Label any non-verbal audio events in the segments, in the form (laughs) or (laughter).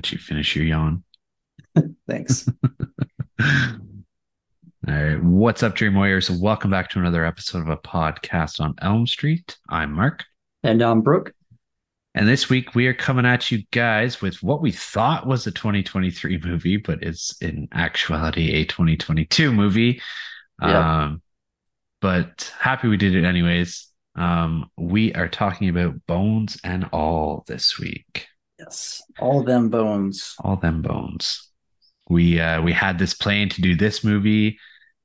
let you finish your yawn. (laughs) Thanks. (laughs) All right. What's up, Dream Warriors? Welcome back to another episode of a podcast on Elm Street. I'm Marc. and I'm Brooke. And this week we are coming at you guys with what we thought was a 2023 movie, but it's in actuality a 2022 movie. Yeah. Um, but happy we did it anyways. Um, we are talking about Bones and All this week. Yes, all them bones. All them bones. We uh we had this plan to do this movie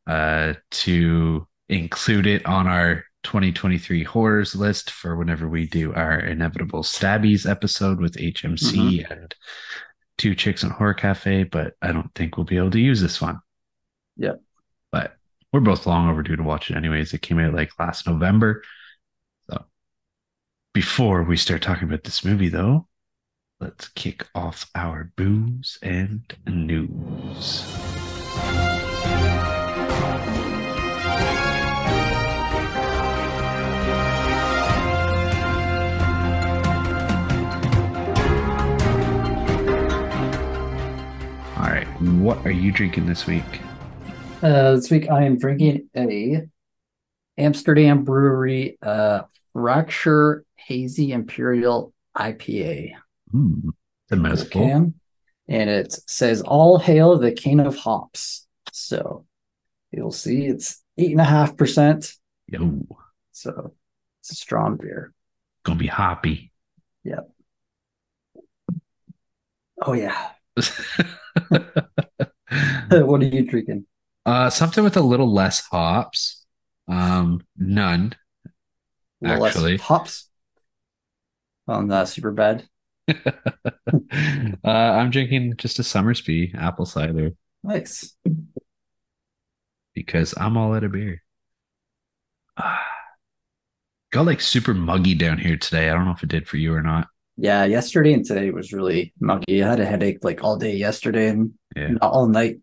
uh to include it on our 2023 horrors list for whenever we do our inevitable stabbies episode with HMC and two chicks in horror cafe, but I don't think we'll be able to use this one. Yeah. But we're both long overdue to watch it anyways. It came out like last November. So before we start talking about this movie though, let's kick off our booze and news. All right, what are you drinking this week? Uh, this week I am drinking a Amsterdam Brewery uh, Fracture Hazy Imperial IPA. Hmm, it's a mouthful. Can. And it says, All hail the king of hops. So you'll see it's eight and a half percent. Yo, So it's a strong beer. gonna be hoppy. Yep. Oh, yeah. (laughs) (laughs) what are you drinking? uh, something with a little less hops. Um, none. A little less Actually. hops on the super bad. (laughs) uh, I'm drinking just a Somersby apple cider Nice. because I'm all out of beer. Ah. Got like super muggy down here today. I don't know if it did for you or not. Yeah, yesterday and today was really muggy. I had a headache like all day yesterday and Yeah. all night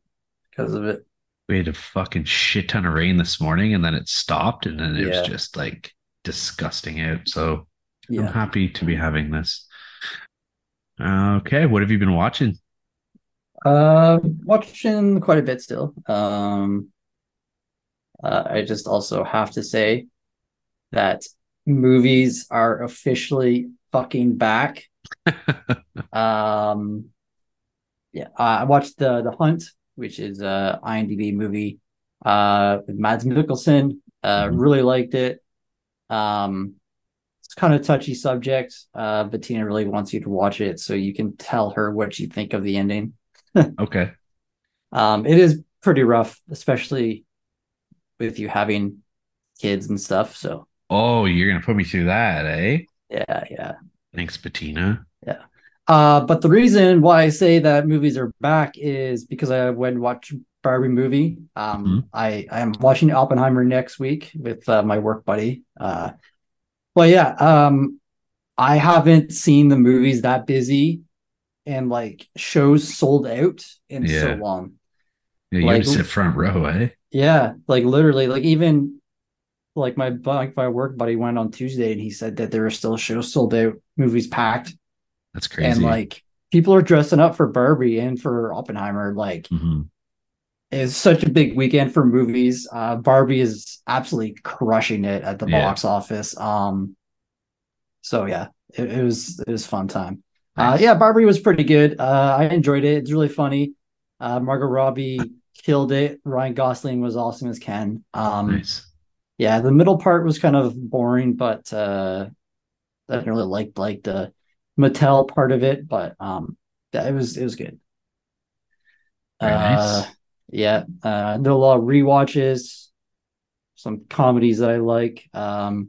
because of it. We had a fucking shit ton of rain this morning and then it stopped and then it Yeah. was just like disgusting out. So I'm happy to be having this. Okay, what have you been watching? Uh, watching quite a bit still. Um, uh, I just also have to say that movies are officially fucking back. (laughs) Um, yeah, I watched the The Hunt, which is a IMDb movie uh with Mads Mikkelsen. Uh, Mhm. really liked it. Um, it's kind of a touchy subject. Uh, but Tina really wants you to watch it so you can tell her what you think of the ending. (laughs) Okay. Um, it is pretty rough, especially with you having kids and stuff. So Oh, you're gonna put me through that, eh? yeah, yeah. Thanks, Bettina. Yeah. Uh, but the reason why I say that movies are back is because I went and watched Barbie movie. Um, Mhm. I I am watching Oppenheimer next week with uh, my work buddy. Uh, well, yeah. Um, I haven't seen the movies that busy and like shows sold out in so Yeah. long. Yeah, you Like- sit front row, eh? Yeah, like literally, like even like my like my work buddy went on Tuesday and he said that there are still shows sold out, movies packed, That's crazy. and like people are dressing up for Barbie and for Oppenheimer. Like Mhm. It's such a big weekend for movies. Uh, Barbie is absolutely crushing it at the Yeah. box office. Um, so yeah, it, it was it was a fun time. Uh, yeah, Barbie was pretty good. Uh, I enjoyed it. It's really funny. Uh, Margot Robbie killed it. Ryan Gosling was awesome as Ken. Um, Nice. yeah, the middle part was kind of boring, but uh, I didn't really like like the Mattel part of it. But um, yeah, it was it was good. Very Uh, nice. Yeah, uh, did a lot of rewatches, some comedies that I like. Um,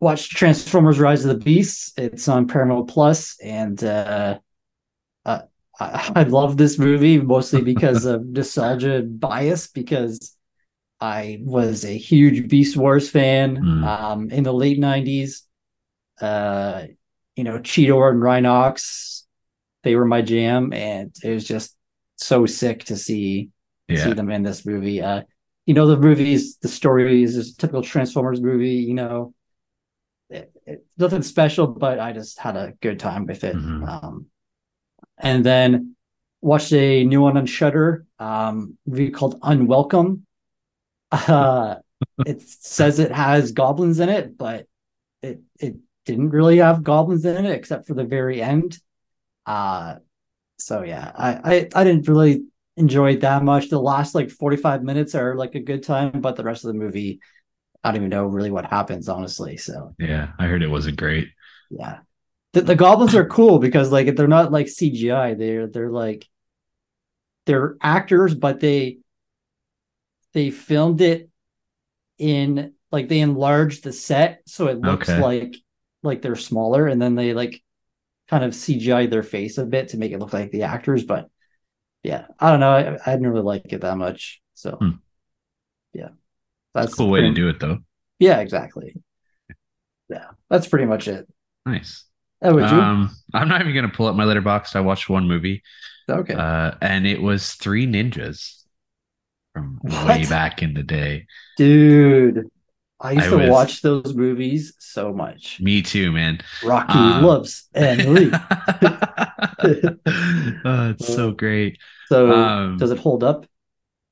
watched Transformers: Rise of the Beasts. It's on Paramount Plus, and uh, uh, I, I love this movie mostly because of (laughs) nostalgia bias. Because I was a huge Beast Wars fan Mm. um, in the late '90s. Uh, you know, Cheetor and Rhinox, they were my jam, and it was just so sick to see see them in this movie. Uh, you know, the movies, the story is a typical Transformers movie. You know, it, it, nothing special, but I just had a good time with it. Mhm. Um, and then watched a new one on Shudder, um, movie called Unwelcome. (laughs) Uh, it says it has goblins in it, but it it didn't really have goblins in it except for the very end. Uh, so yeah, I, I I didn't really enjoy it that much. The last like 45 minutes are like a good time, but the rest of the movie, I don't even know really what happens, honestly. So Yeah, I heard it wasn't great. yeah. The, the goblins are cool because like they're not like CGI. They're they're like they're actors, but they they filmed it in like they enlarged the set so it looks Okay. like like they're smaller and then they like kind of CGI their face a bit to make it look like the actors. But yeah, I don't know. I, I didn't really like it that much. So Hmm. yeah, that's a Cool way to do it though. Yeah, exactly. Yeah, that's pretty much it. Nice. Would you? Um, I'm not even gonna pull up my Letterboxd. I watched one movie, okay. uh, and it was Three Ninjas from way back in the day. Dude, I used I to was- watch those movies so much. Me too, man. Rocky Um, loves Henry. (laughs) oh, it's so great. So um, does it hold up?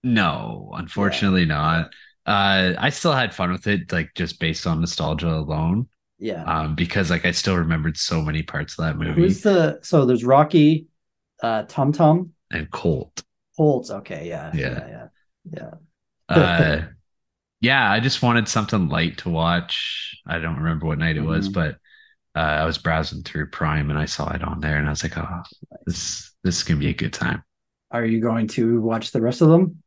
No, unfortunately not. Uh, I still had fun with it, like just based on nostalgia alone. Yeah. Um, because like I still remembered so many parts of that movie Who's the so there's Rocky, uh Tum Tum, and Colt. Holtz. Okay, yeah. Yeah. Yeah, yeah. Uh, yeah, I just wanted something light to watch. I don't remember what night it was, Mhm. but uh, I was browsing through Prime and I saw it on there, and I was like, oh, this this is gonna be a good time. Are you going to watch the rest of them?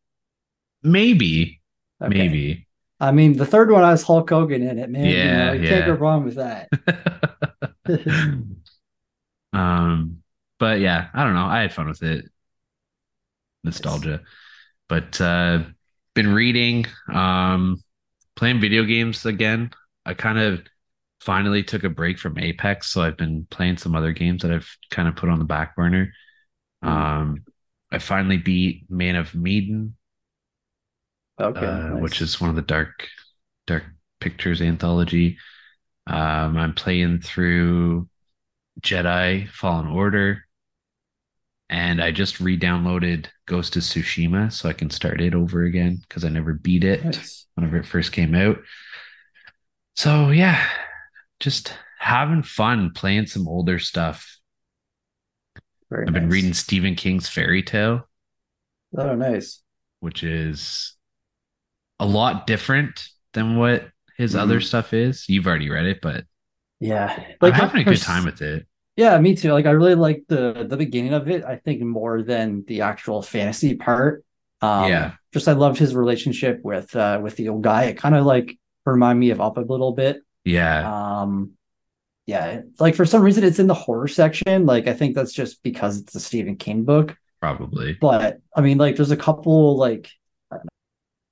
Maybe, Okay. maybe. I mean, the third one has Hulk Hogan in it, man. you Yeah, know, you yeah. can't go wrong with that. (laughs) (laughs) um, but yeah, I don't know. I had fun with it. Nostalgia. But uh been reading, um, playing video games again. I kind of finally took a break from Apex, so I've been playing some other games that I've kind of put on the back burner. Hmm. Um, I finally beat Man of Medan, Okay. uh, nice. which is one of the dark dark pictures anthology. Um, I'm playing through Jedi Fallen Order, and I just re-downloaded Ghost of Tsushima so I can start it over again because I never beat it nice. whenever it first came out. So yeah, just having fun playing some older stuff. Very I've been reading Stephen King's Fairy Tale, Oh, nice. which is a lot different than what his Mhm. other stuff is. You've already read it, but Yeah. I'm having a good time with it. Yeah, me too. Like I really like the the beginning of it. I think more than the actual fantasy part. Um, Yeah. Just I loved his relationship with uh with the old guy. It kind of like reminded me of Up a little bit. Yeah, Um, yeah, like for some reason it's in the horror section. Like I think that's just because it's a Stephen King book. probably. But I mean, like there's a couple like I, know,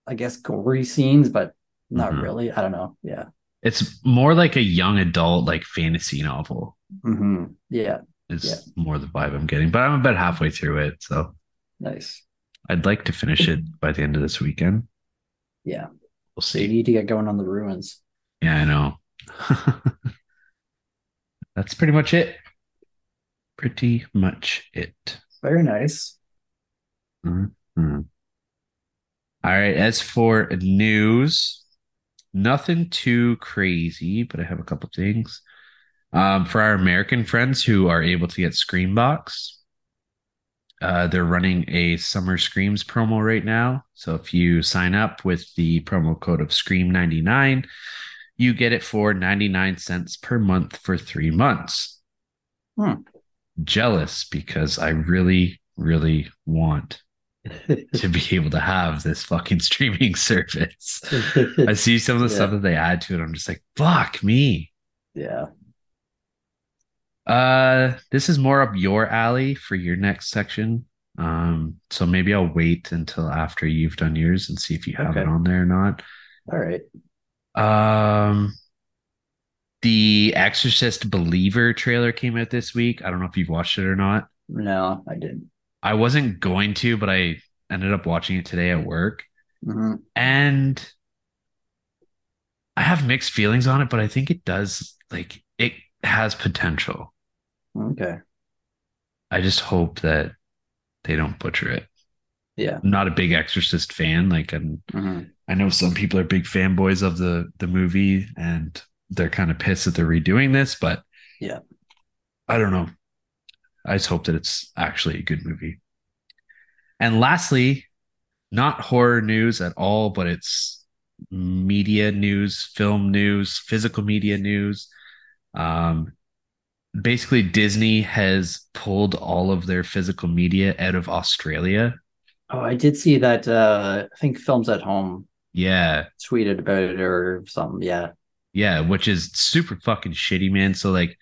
I guess gory scenes, but not Mhm. really. I don't know. Yeah. It's more like a young adult like fantasy novel. Hmm Yeah. It's Yeah. more the vibe I'm getting, but I'm about halfway through it, so Nice. I'd like to finish it by the end of this weekend. Yeah. We'll So you see. need to get going on the ruins. Yeah, I know. (laughs) That's pretty much it. Pretty much it. Very nice. Mhm. All right. As for news, nothing too crazy, but I have a couple things. Um, for our American friends who are able to get Screambox, uh, they're running a Summer Screams promo right now. So if you sign up with the promo code of Scream99, you get it for 99 cents per month for three months. Hmm. Jealous because I really, really want (laughs) to be able to have this fucking streaming (laughs) service. (laughs) I see some of the Yeah. stuff that they add to it. I'm just like, fuck me. yeah. Uh, this is more up your alley for your next section. Um, so maybe I'll wait until after you've done yours and see if you have it on there or not. All right. Um, the Exorcist Believer trailer came out this week. I don't know if you've watched it or not. No, I didn't. I wasn't going to, but I ended up watching it today at work. Mhm. and I have mixed feelings on it, but I think it does like it has potential. Okay. I just hope that they don't butcher it. Yeah. I'm not a big Exorcist fan. Like, and Mhm. I know some people are big fanboys of the the movie, and they're kind of pissed that they're redoing this. But Yeah. I don't know. I just hope that it's actually a good movie. And lastly, not horror news at all, but it's media news, film news, physical media news. Um, basically, Disney has pulled all of their physical media out of Australia. Oh, I did see that. Uh, I think Films at Home Yeah, tweeted about it or something. Yeah. yeah, which is super fucking shitty, man. So like,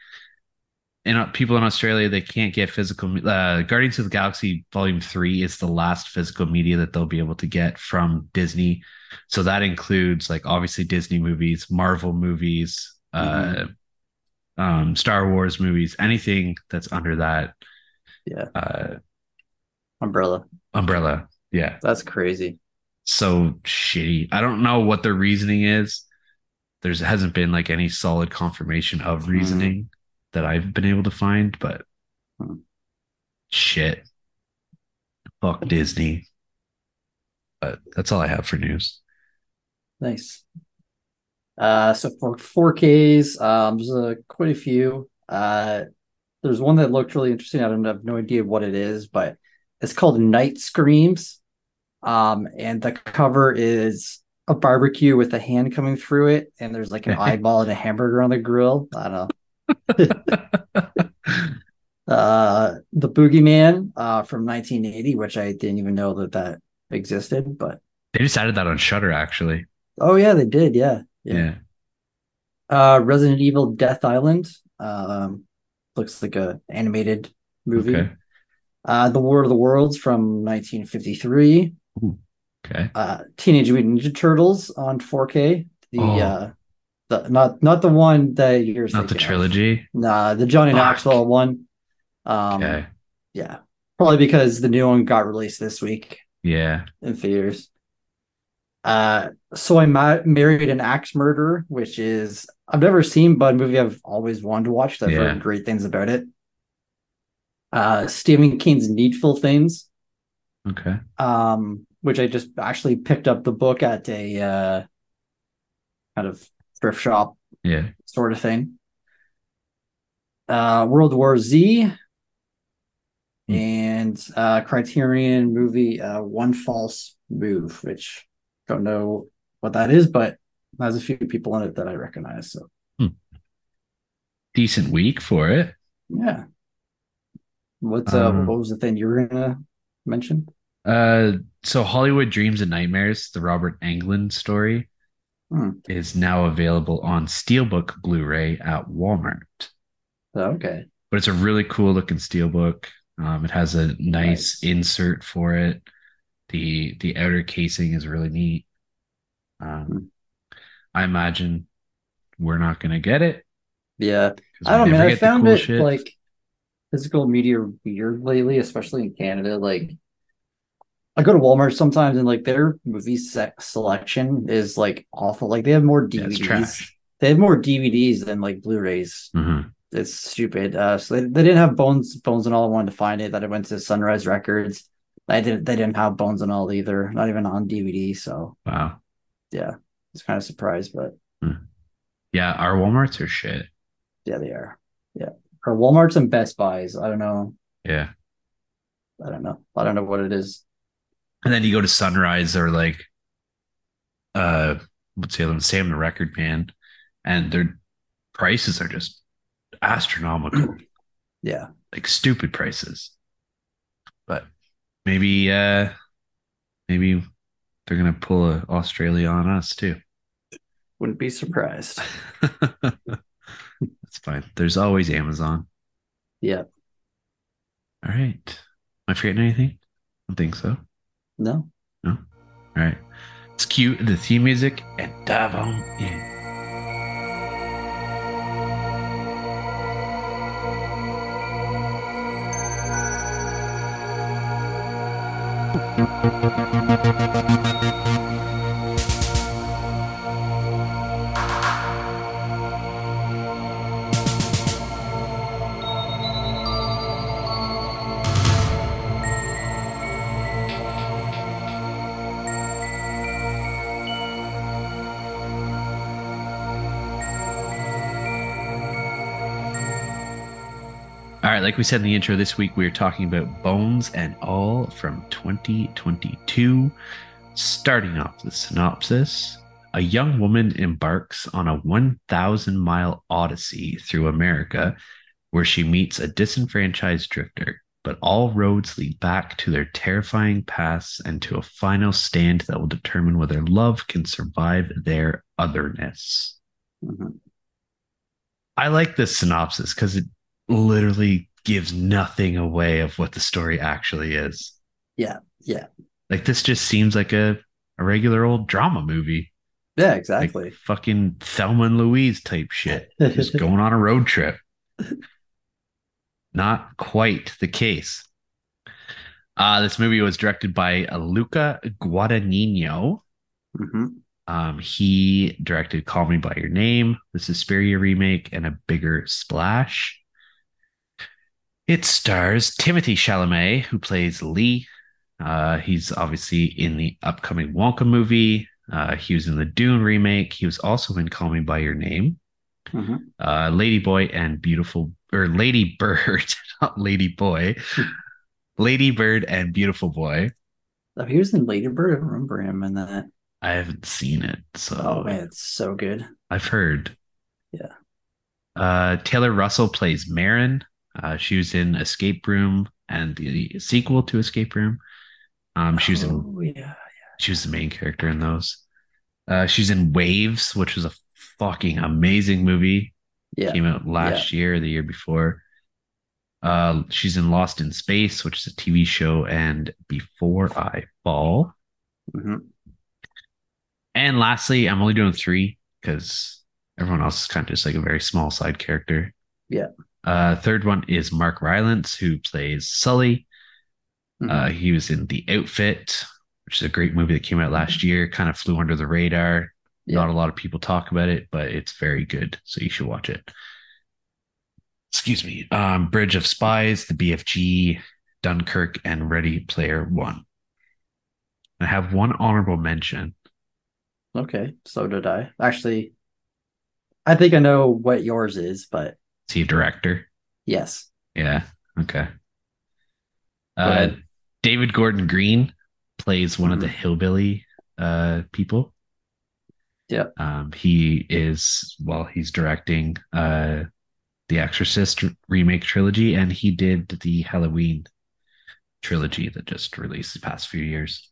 and uh, people in Australia they can't get physical. Uh, Guardians of the Galaxy Volume Three is the last physical media that they'll be able to get from Disney. So that includes like obviously Disney movies, Marvel movies, uh, um, Star Wars movies, anything that's under that Yeah. uh, Umbrella. umbrella. Yeah, That's crazy. so shitty. I don't know what their reasoning is. There's hasn't been like any solid confirmation of reasoning that I've been able to find, but Hmm. shit. Fuck Disney. But that's all I have for news. Nice. Uh, so for 4Ks, um, there's uh, quite a few. Uh, there's one that looked really interesting. I don't have no idea what it is, but it's called Night Screams. Um, and the cover is a barbecue with a hand coming through it, and there's like an (laughs) eyeball and a hamburger on the grill. I don't know. (laughs) Uh, The Boogeyman, uh, from 1980, which I didn't even know that that existed, but They just added that on Shudder actually. oh yeah, they did. Yeah. Yeah. Uh, Resident Evil Death Island. Um, looks like a animated movie. Okay. Uh, The War of the Worlds from 1953. Okay. Uh, Teenage Mutant Ninja Turtles on 4K. The Oh. uh, the not not the one that you're Not the thinking of. trilogy. Nah, the Johnny Fuck. Knoxville one. Um, Okay. yeah, probably because the new one got released this week Yeah. in theaters. Uh, so I ma- married an axe murderer, which is I've never seen, but a movie I've always wanted to watch. I've Yeah. heard great things about it. Uh, Stephen King's Needful Things, Okay. um, which I just actually picked up the book at a uh, kind of thrift shop Yeah. sort of thing. Uh, World War Z Hmm. and uh, Criterion movie uh, One False Move, which don't know what that is, but has a few people in it that I recognize. So Decent week for it. yeah. What's uh, Um, what was the thing you were gonna mention? Uh, so Hollywood Dreams and Nightmares, the Robert Englund story, Hmm. is now available on Steelbook Blu-ray at Walmart. Oh, okay. But it's a really cool looking steelbook. Um, it has a nice, Nice. insert for it. The the outer casing is really neat. Um, Hmm. I imagine we're not gonna get it. Yeah, I don't know. I found cool it shit. like physical media weird lately, especially in Canada. Like, I go to Walmart sometimes, and like their movie selection is like awful. Like they have more Yeah, DVDs. trash. They have more DVDs than like Blu-rays. Mhm. It's stupid. Uh, so they, they didn't have Bones, Bones and All. I wanted to find it. That I went to Sunrise Records. I didn't. They didn't have Bones and All either. Not even on DVD. So Wow. yeah, it's kind of surprised, but Yeah, our Walmarts are shit. yeah, they are. Yeah, or Walmart's and Best Buys. I don't know. Yeah. I don't know. I don't know what it is. And then you go to Sunrise or like uh what's the other one? Sam the Record Man, and their prices are just astronomical. (clears throat) Yeah. like stupid prices. Maybe uh maybe they're gonna pull a Australia on us too. Wouldn't be surprised. (laughs) That's fine. There's always Amazon. Yeah. All right. Am I forgetting anything? I don't think so. No. No. All right. Let's cue the theme music and dive on in. Thank you. Like we said in the intro, this week we are talking about Bones and All from 2022. Starting off the synopsis A young woman embarks on a 1,000 mile odyssey through America where she meets a disenfranchised drifter. But all roads lead back to their terrifying pasts and to a final stand that will determine whether love can survive their otherness. Mhm. I like this synopsis because it literally gives nothing away of what the story actually is. Yeah, yeah, Like this just seems like a, a regular old drama movie. yeah, Like exactly. fucking Thelma and Louise type shit. (laughs) Just going on a road trip. Not quite the case. Uh, this movie was directed by Luca Guadagnino. Mhm. Um, he directed Call Me By Your Name, the Suspiria remake, and A Bigger Splash. It stars Timothée Chalamet, who plays Lee. Uh, he's obviously in the upcoming Wonka movie. Uh, he was in the Dune remake. He was also in Call Me By Your Name. Mhm. Uh, Lady Boy and Beautiful, or Lady Bird, (laughs) not Lady Boy. Lady Bird and Beautiful Boy. Oh, he was in Ladybird. I remember him in that. I haven't seen it, so Oh man, it's so good. I've heard. Yeah. Uh, Taylor Russell plays Marin. Uh, she was in Escape Room and the sequel to Escape Room. Um, she was in. Oh yeah. She was the main character in those. Uh, she's in Waves, which was a fucking amazing movie. Yeah. Came out last year, or the year before. Uh, she's in Lost in Space, which is a TV show, and Before I Fall. Mhm. And lastly, I'm only doing three because everyone else is kind of just like a very small side character. Yeah. Uh, third one is Mark Rylance, who plays Sully. Mhm. Uh, he was in The Outfit, which is a great movie that came out last year. Kind of flew under the radar. Yeah. Not a lot of people talk about it, but it's very good. So you should watch it. Excuse me. Um, Bridge of Spies, The BFG, Dunkirk, and Ready Player One. I have one honorable mention. Okay, so did I. Actually, I think I know what yours is, but Is he a director? yes. Yeah. Okay. Uh. David Gordon Green plays one of the Mhm. hillbilly uh, people. Yep. Um, he is well. He's directing uh, the Exorcist remake trilogy, and he did the Halloween trilogy that just released the past few years.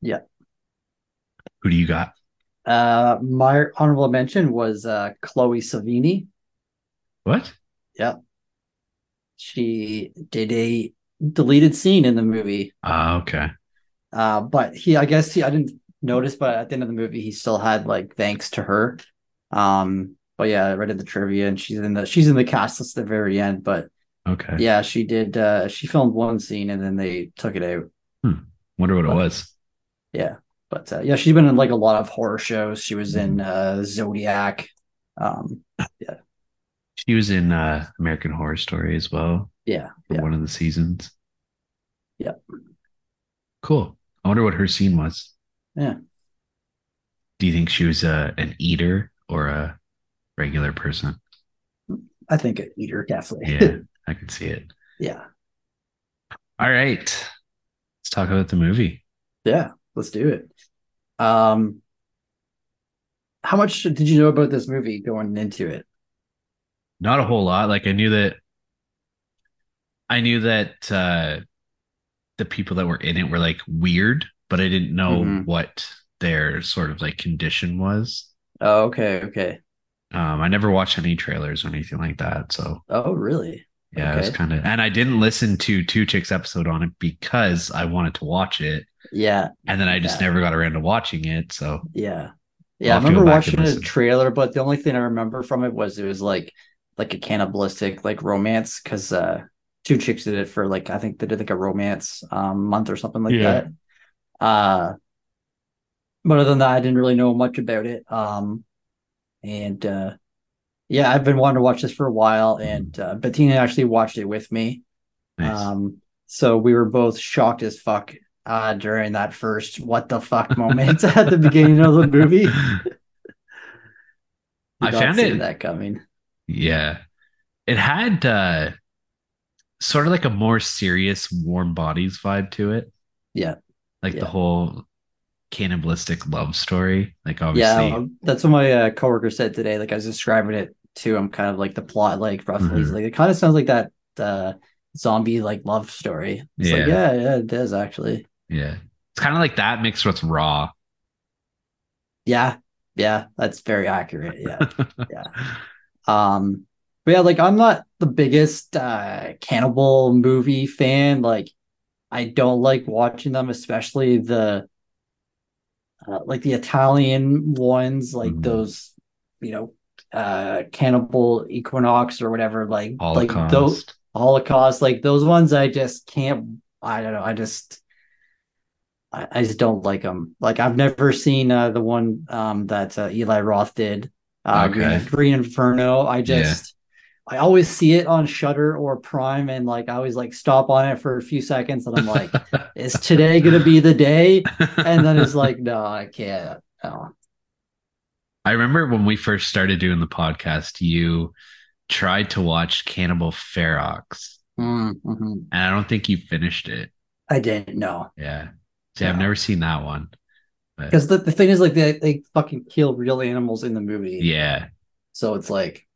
Yeah. Who do you got? Uh, my honorable mention was uh, Chloë Sevigny. What? Yep. She did a deleted scene in the movie. Ah, okay. Uh, but he, I guess he, I didn't notice, but at the end of the movie, he still had like thanks to her. Um, but yeah, I read in the trivia, and she's in the she's in the cast list at the very end. But Okay. yeah, she did. Uh, she filmed one scene and then they took it out. Hmm. Wonder what it was. Yeah, but uh, yeah, she's been in like a lot of horror shows. She was in uh, Zodiac. Um, She was in uh, American Horror Story as well. yeah, for yeah. one of the seasons. Yep. Cool. I wonder what her scene was. Yeah. Do you think she was uh, an eater or a regular person? I think an eater definitely. Yeah, (laughs) I can see it. yeah, All right. Let's talk about the movie. yeah. Let's do it. Um, how much did you know about this movie going into it? Not a whole lot. Like I knew that I knew that uh the people that were in it were like weird, but I didn't know Mhm. what their sort of like condition was. Oh, okay, okay. Um, I never watched any trailers or anything like that. So Oh, really? Yeah, it was kind of, and I didn't listen to Two Chicks episode on it because I wanted to watch it, Yeah, and then I just Yeah. never got around to watching it. So yeah, yeah. I I'll go remember watching a trailer, but the only thing I remember from it was it was like like a cannibalistic like romance because uh two chicks did it for like I think they did like a romance um month or something like Yeah. that. Uh but other than that, I didn't really know much about it. Um and uh yeah, I've been wanting to watch this for a while, and uh, Bettina actually watched it with me. nice. Um, so we were both shocked as fuck uh, during that first what the fuck moment (laughs) at the beginning of the movie. (laughs) I didn't found see it- that coming. Yeah, it had uh sort of like a more serious warm bodies vibe to it. Yeah. Like Yeah. the whole cannibalistic love story. Like obviously Yeah, um, that's what my uh, coworker said today. Like I was describing it to him, kind of like the plot, like roughly. Mhm. like, it kind of sounds like that uh, zombie like love story. It's like, Yeah. yeah, yeah, it does actually. yeah. It's kind of like that mixed with raw. Yeah, yeah, that's very accurate. Yeah, (laughs) yeah. Um, but yeah, like I'm not the biggest uh cannibal movie fan. Like I don't like watching them, especially the uh, like the Italian ones, like Mhm. those, you know, uh Cannibal Equinox or whatever, like like those Holocaust. Holocaust, like those ones I just can't I don't know, I just I, I just don't like them. Like I've never seen uh, the one um that uh, Eli Roth did, uh, Green, Okay. Green Inferno. I just I always see it on Shudder or Prime, and like I always like stop on it for a few seconds, and I'm like, (laughs) is today gonna be the day? And then it's like, no, I can't. No. I remember when we first started doing the podcast, you tried to watch Cannibal Ferox, Mm, mhm. and I don't think you finished it. I didn't know Yeah. See, I've never seen that one. Because the, the thing is like they they fucking kill real animals in the movie, yeah, so it's like,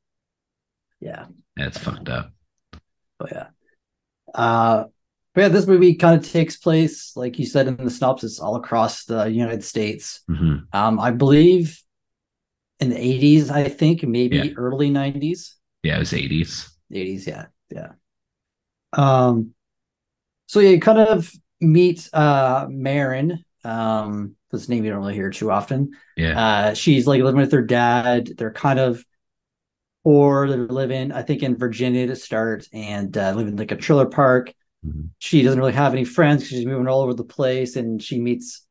yeah. it's fucked up. But yeah. Uh but yeah, this movie kind of takes place, like you said in the synopsis, all across the United States. hmm Um, I believe in the 80s, I think, maybe Yeah. early 90s. Yeah, it was 80s. 80s, yeah, yeah. Um, so yeah, you kind of meet uh Marin, um, this name you don't really hear too often. Yeah. Uh, she's like living with her dad. They're kind of poor. They're living, I think, in Virginia to start, and uh, living in like a trailer park. Mhm. She doesn't really have any friends. She's moving all over the place, and she meets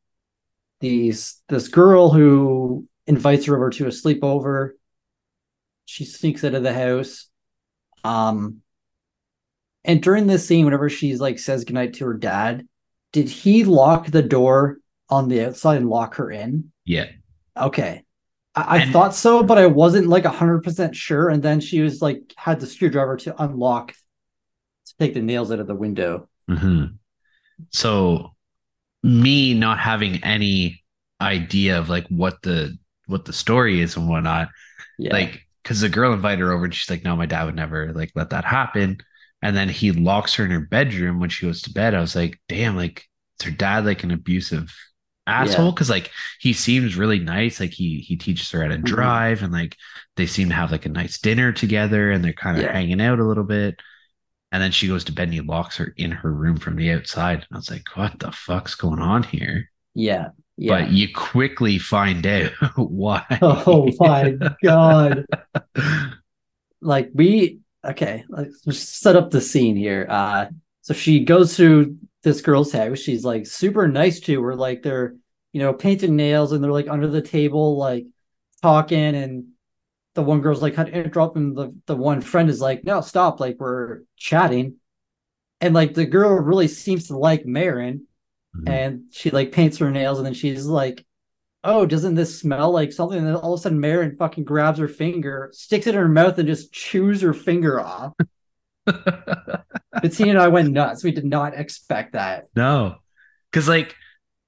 these this girl who invites her over to a sleepover. She sneaks out of the house. Um, and during this scene, whenever she's like says goodnight to her dad, did he lock the door on the outside and lock her in? Yeah. Okay. I, I thought so, but I wasn't like hundred percent sure. And then she was like had the screwdriver to unlock to take the nails out of the window. hmm So me not having any idea of like what the what the story is and whatnot, Yeah. like because the girl invited her over and she's like, no, my dad would never like let that happen. And then he locks her in her bedroom when she goes to bed. I was like, damn, like is her dad like an abusive asshole? Yeah. Because like he seems really nice. Like he he teaches her how to Mhm. drive and like they seem to have like a nice dinner together and they're kind of Yeah. hanging out a little bit. And then she goes to bed and he locks her in her room from the outside. And I was like, what the fuck's going on here? yeah. Yeah. But you quickly find out (laughs) why. oh my god. (laughs) Like we okay, let's just set up the scene here. Uh so she goes to this girl's house. She's like super nice to her, like they're you know painting nails and they're like under the table, like talking and the one girl's like kind of interrupting the the one friend is like, no, stop, like we're chatting. And like the girl really seems to like Marin Mhm. and she like paints her nails and then she's like oh doesn't this smell like something and then all of a sudden Marin fucking grabs her finger sticks it in her mouth and just chews her finger off (laughs) Bettina and I went nuts we did not expect that no. Cause like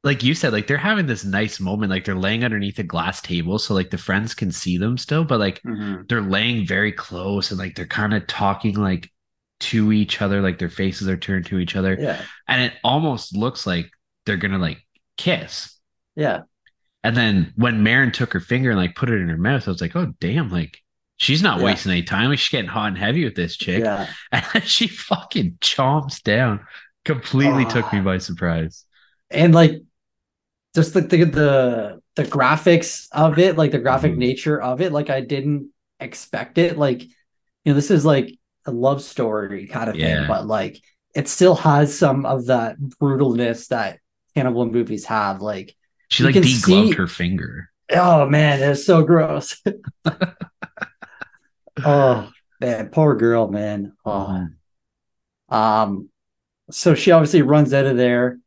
like you said, like they're having this nice moment, like they're laying underneath a glass table, so like the friends can see them still, but like mm-hmm. they're laying very close and like they're kind of talking like to each other, like their faces are turned to each other. yeah And it almost looks like they're gonna like kiss. yeah And then when Marin took her finger and like put it in her mouth, I was like, oh damn, like she's not Yeah. wasting any time. She's getting hot and heavy with this chick. yeah (laughs) And she fucking chomps down. Completely took me Ah. by surprise. and like just the the the, the graphics of it like the graphic Mhm. nature of it like I didn't expect it like you know this is like a love story kind of Yeah. thing but like it still has some of that brutalness that cannibal movies have like She like degloved see- her finger. Oh man, it's so gross. (laughs) oh man, poor girl, man. Oh. Um, so she obviously runs out of there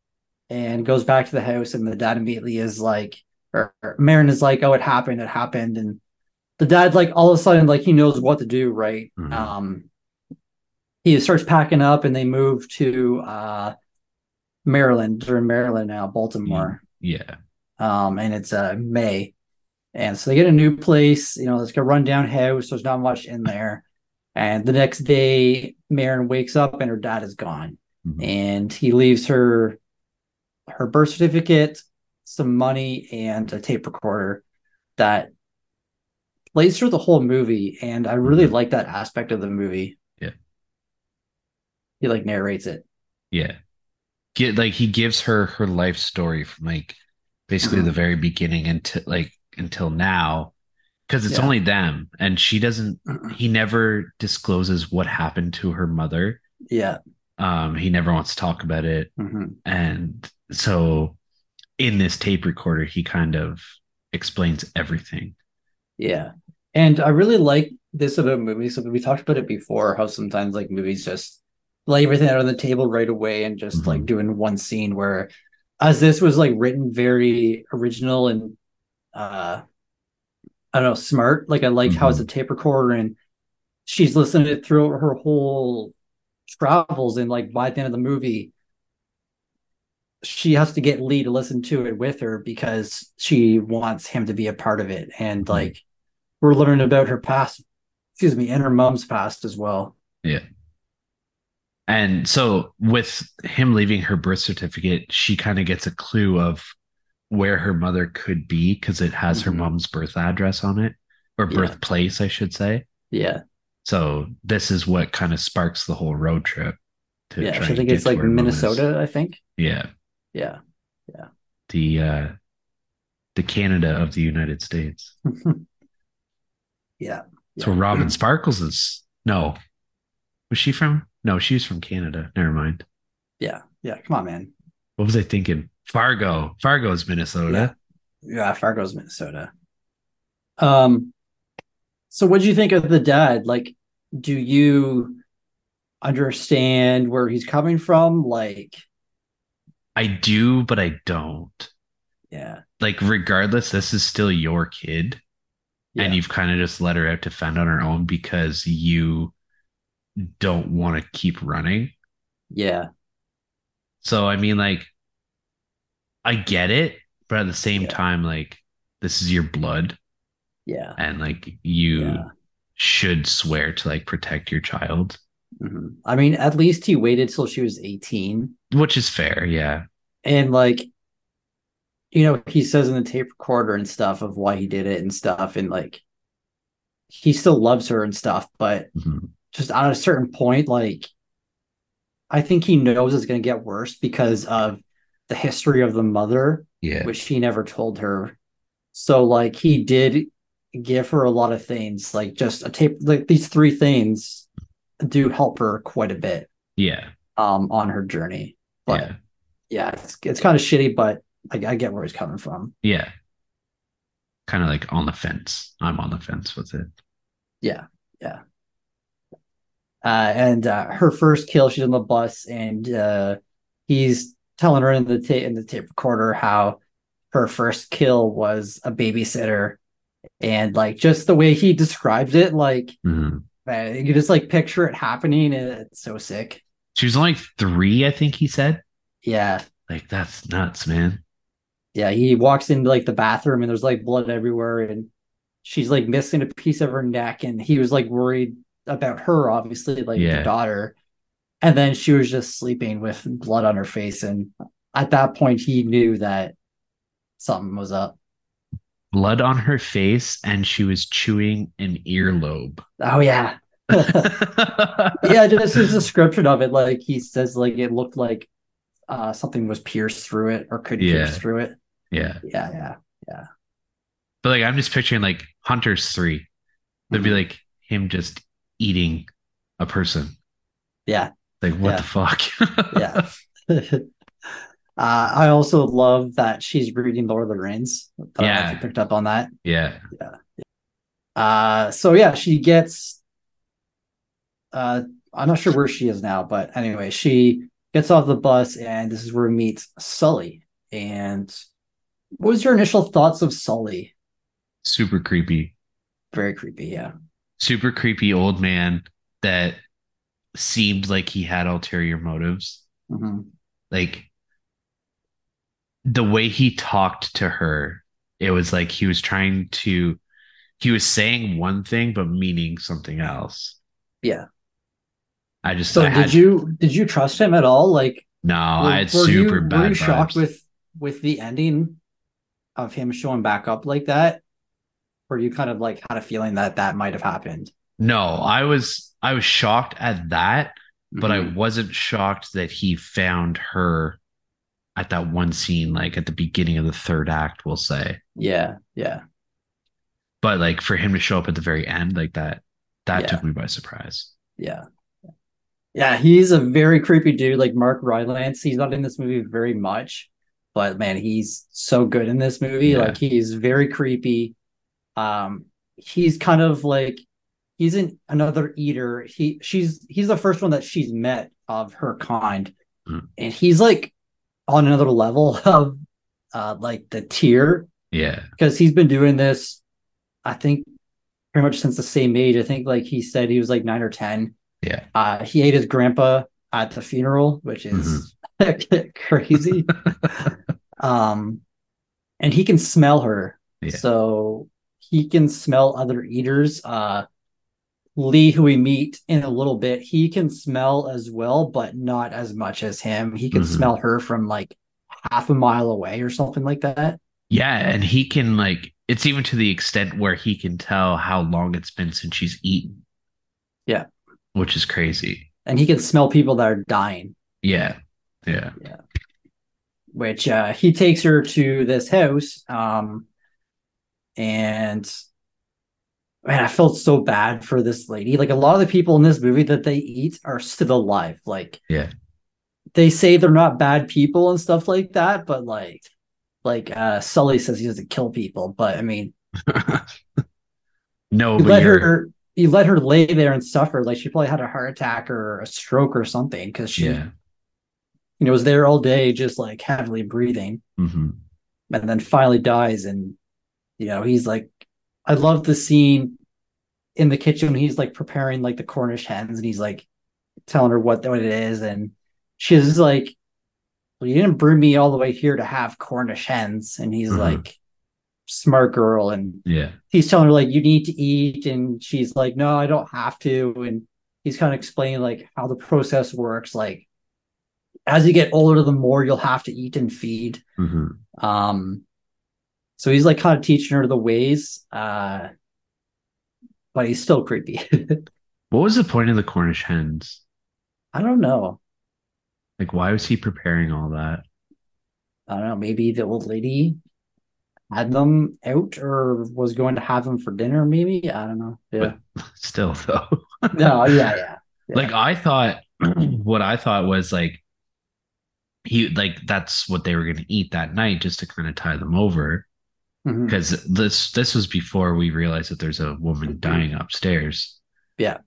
and goes back to the house, and the dad immediately is like, or, or Marin is like, "Oh, it happened, it happened," and the dad like all of a sudden like he knows what to do, right? Mhm. Um, he starts packing up and they move to uh, Maryland. They're in Maryland now, Baltimore. Yeah. Um, and it's uh, May. And so they get a new place, you know, it's a rundown house. There's not much in there. And the next day, Marin wakes up and her dad is gone. Mhm. And he leaves her her birth certificate, some money, and a tape recorder that plays through the whole movie. And I really Mhm. like that aspect of the movie. Yeah. He like narrates it. Yeah. Get like he gives her her life story from like basically Mhm. the very beginning until like until now because it's Yeah. only them and she doesn't (clears throat) he never discloses what happened to her mother. Yeah. Um he never wants to talk about it Mhm. and so in this tape recorder he kind of explains everything. Yeah. And I really like this about movies. So we talked about it before, how sometimes like movies just lay everything out on the table right away and just Mhm. like doing one scene where as this was like written very original and uh I don't know, smart. Like I like how it's a tape recorder and she's listening to it through her whole travels and like by the end of the movie she has to get Lee to listen to it with her because she wants him to be a part of it. And like we're learning about her past, excuse me, and her mom's past as well. Yeah. And so with him leaving her birth certificate, she kind of gets a clue of where her mother could be because it has her Mhm. mom's birth address on it or Yeah. birthplace, I should say. Yeah. So this is what kind of sparks the whole road trip. To Yeah. I think it's like where mom is. Minnesota, I think. Yeah, Yeah. Yeah. The uh, the Canada of the United States. (laughs) Yeah. So Yeah. Robin (clears throat) Sparkles is no. Was she from? No, she's from Canada. Never mind. Yeah. Yeah. Come on, man. What was I thinking? Fargo. Fargo's Minnesota. Yeah. Fargo's Minnesota. Um, so what do you think of the dad? Like, do you understand where he's coming from? Like, I do, but I don't. yeah. Like, regardless, this is still your kid. Yeah. And you've kind of just let her out to fend on her own because you don't want to keep running. yeah. So, I mean, like, I get it, but at the same Yeah. time, like, this is your blood. Yeah. And, like, you Yeah. should swear to, like, protect your child, Mhm. I mean, at least he waited till she was 18. which is fair. Yeah. And like, you know, he says in the tape recorder and stuff of why he did it and stuff. And like, he still loves her and stuff. But Mhm. just at a certain point, like, I think he knows it's going to get worse because of the history of the mother, Yeah. which he never told her. So, like, he did give her a lot of things, like just a tape, like these three things do help her quite a bit Yeah. um on her journey. But yeah. yeah, it's it's kind of shitty, but I, I get where he's coming from. Yeah. Kind of like on the fence. I'm on the fence with it. Yeah, yeah. Uh, and uh, her first kill, she's on the bus, and uh, he's telling her in the tape in the tape recorder how her first kill was a babysitter, and like just the way he described it, like Mhm. man, you just like picture it happening, and it's so sick. She was only three, I think he said. Yeah, Like, that's nuts, man. yeah. He walks into like the bathroom, and there's like blood everywhere, and she's like missing a piece of her neck, and he was like worried about her, obviously, like Yeah. the daughter. And then she was just sleeping with blood on her face, and at that point, he knew that something was up. Blood on her face, and she was chewing an earlobe. Oh yeah, (laughs) yeah. Just his description of it, like he says, like it looked like uh, something was pierced through it or could Yeah. pierce through it. yeah. Yeah, yeah. Yeah. But like, I'm just picturing like Hunters 3. There'd be Mhm. like him just eating a person. Yeah, Like, what Yeah. the fuck? yeah. (laughs) (laughs) uh, I also love that she's reading Lord of the Rings. I don't know if Yeah. you picked up on that. yeah. Uh, so yeah, she gets. Uh, I'm not sure where she is now, but anyway, she gets off the bus, and this is where we meet Sully. And what was your initial thoughts of Sully? Super creepy. Very creepy, yeah. Super creepy old man that seemed like he had ulterior motives. Mhm. Like the way he talked to her, it was like he was trying to he was saying one thing but meaning something else. Yeah. I just So I did you did you trust him at all? Like no, I had were super you, bad were you shocked vibes. with with the ending of him showing back up like that? Or you kind of like had a feeling that that might have happened? No, I was I was shocked at that, but I Mhm. wasn't shocked that he found her at that one scene, like at the beginning of the third act, we'll say. yeah, yeah. But like for him to show up at the very end, like that, that Yeah. took me by surprise. Yeah. Yeah, he's a very creepy dude. Like Mark Rylance, he's not in this movie very much, but man, he's so good in this movie. Yeah. Like he's very creepy. Um, he's kind of like he's in another eater. He she's he's the first one that she's met of her kind, Mm. and he's like on another level (laughs) of uh like the tier Yeah. because he's been doing this, I think, pretty much since the same age. I think like he said he was like nine or ten. Yeah. Uh, he ate his grandpa at the funeral, which is (laughs) crazy. (laughs) um, and he can smell her, Yeah. so he can smell other eaters. Uh, Lee, who we meet in a little bit, he can smell as well, but not as much as him. He can Mhm. smell her from like half a mile away or something like that. Yeah. And he can like it's even to the extent where he can tell how long it's been since she's eaten. Yeah. Which is crazy. And he can smell people that are dying. Yeah. Yeah. which uh, he takes her to this house. Um, and man, I felt so bad for this lady. Like a lot of the people in this movie that they eat are still alive. Like, Yeah. they say they're not bad people and stuff like that, but like, like uh, Sully says he doesn't kill people, but I mean, (laughs) no, you but let you're her, you let her lay there and suffer. Like she probably had a heart attack or a stroke or something because she, yeah. you know, was there all day just like heavily breathing. hmm and then finally dies and you know he's like i love the scene in the kitchen he's like preparing like the cornish hens and he's like telling her what, what it is and she's like well you didn't bring me all the way here to have cornish hens. And he's Mhm. like smart girl. And Yeah. he's telling her like you need to eat. And she's like no i don't have to. And he's kind of explaining like how the process works like as you get older the more you'll have to eat and feed. Hmm um, so he's like kind of teaching her the ways, uh, but he's still creepy. (laughs) What was the point of the Cornish hens? I don't know. Like, why was he preparing all that? I don't know. Maybe the old lady had them out or was going to have them for dinner. Maybe I don't know. Yeah. (laughs) Still, though. no. Yeah. Yeah. (laughs) Yeah. like I thought (clears throat) what I thought was like he like that's what they were going to eat that night just to kind of tie them over Mhm. because this this was before we realized that there's a woman dying upstairs. Yeah.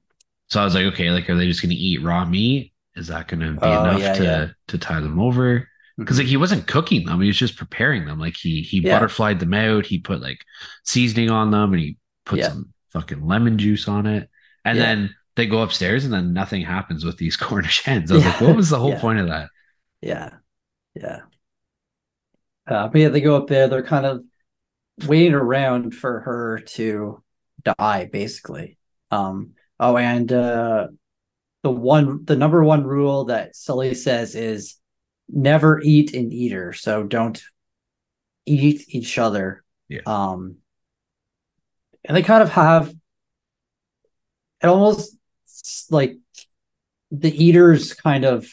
So I was like, okay, like are they just going to eat raw meat? Is that going to be Oh, enough yeah, to yeah. to tie them over? Because like he wasn't cooking them, he was just preparing them. Like he he Yeah. butterflied them out. He put like seasoning on them, and he put some fucking lemon juice on it. And then they go upstairs, and then nothing happens with these (laughs) Cornish hens. I was like, what was the whole point of that? Yeah. Yeah. Uh, but yeah, they go up there. They're kind of waiting around for her to die, basically. Um, oh, and uh, the one, the number one rule that Sully says is never eat an eater. So don't eat each other. Yeah. Um, and they kind of have it almost like the eaters kind of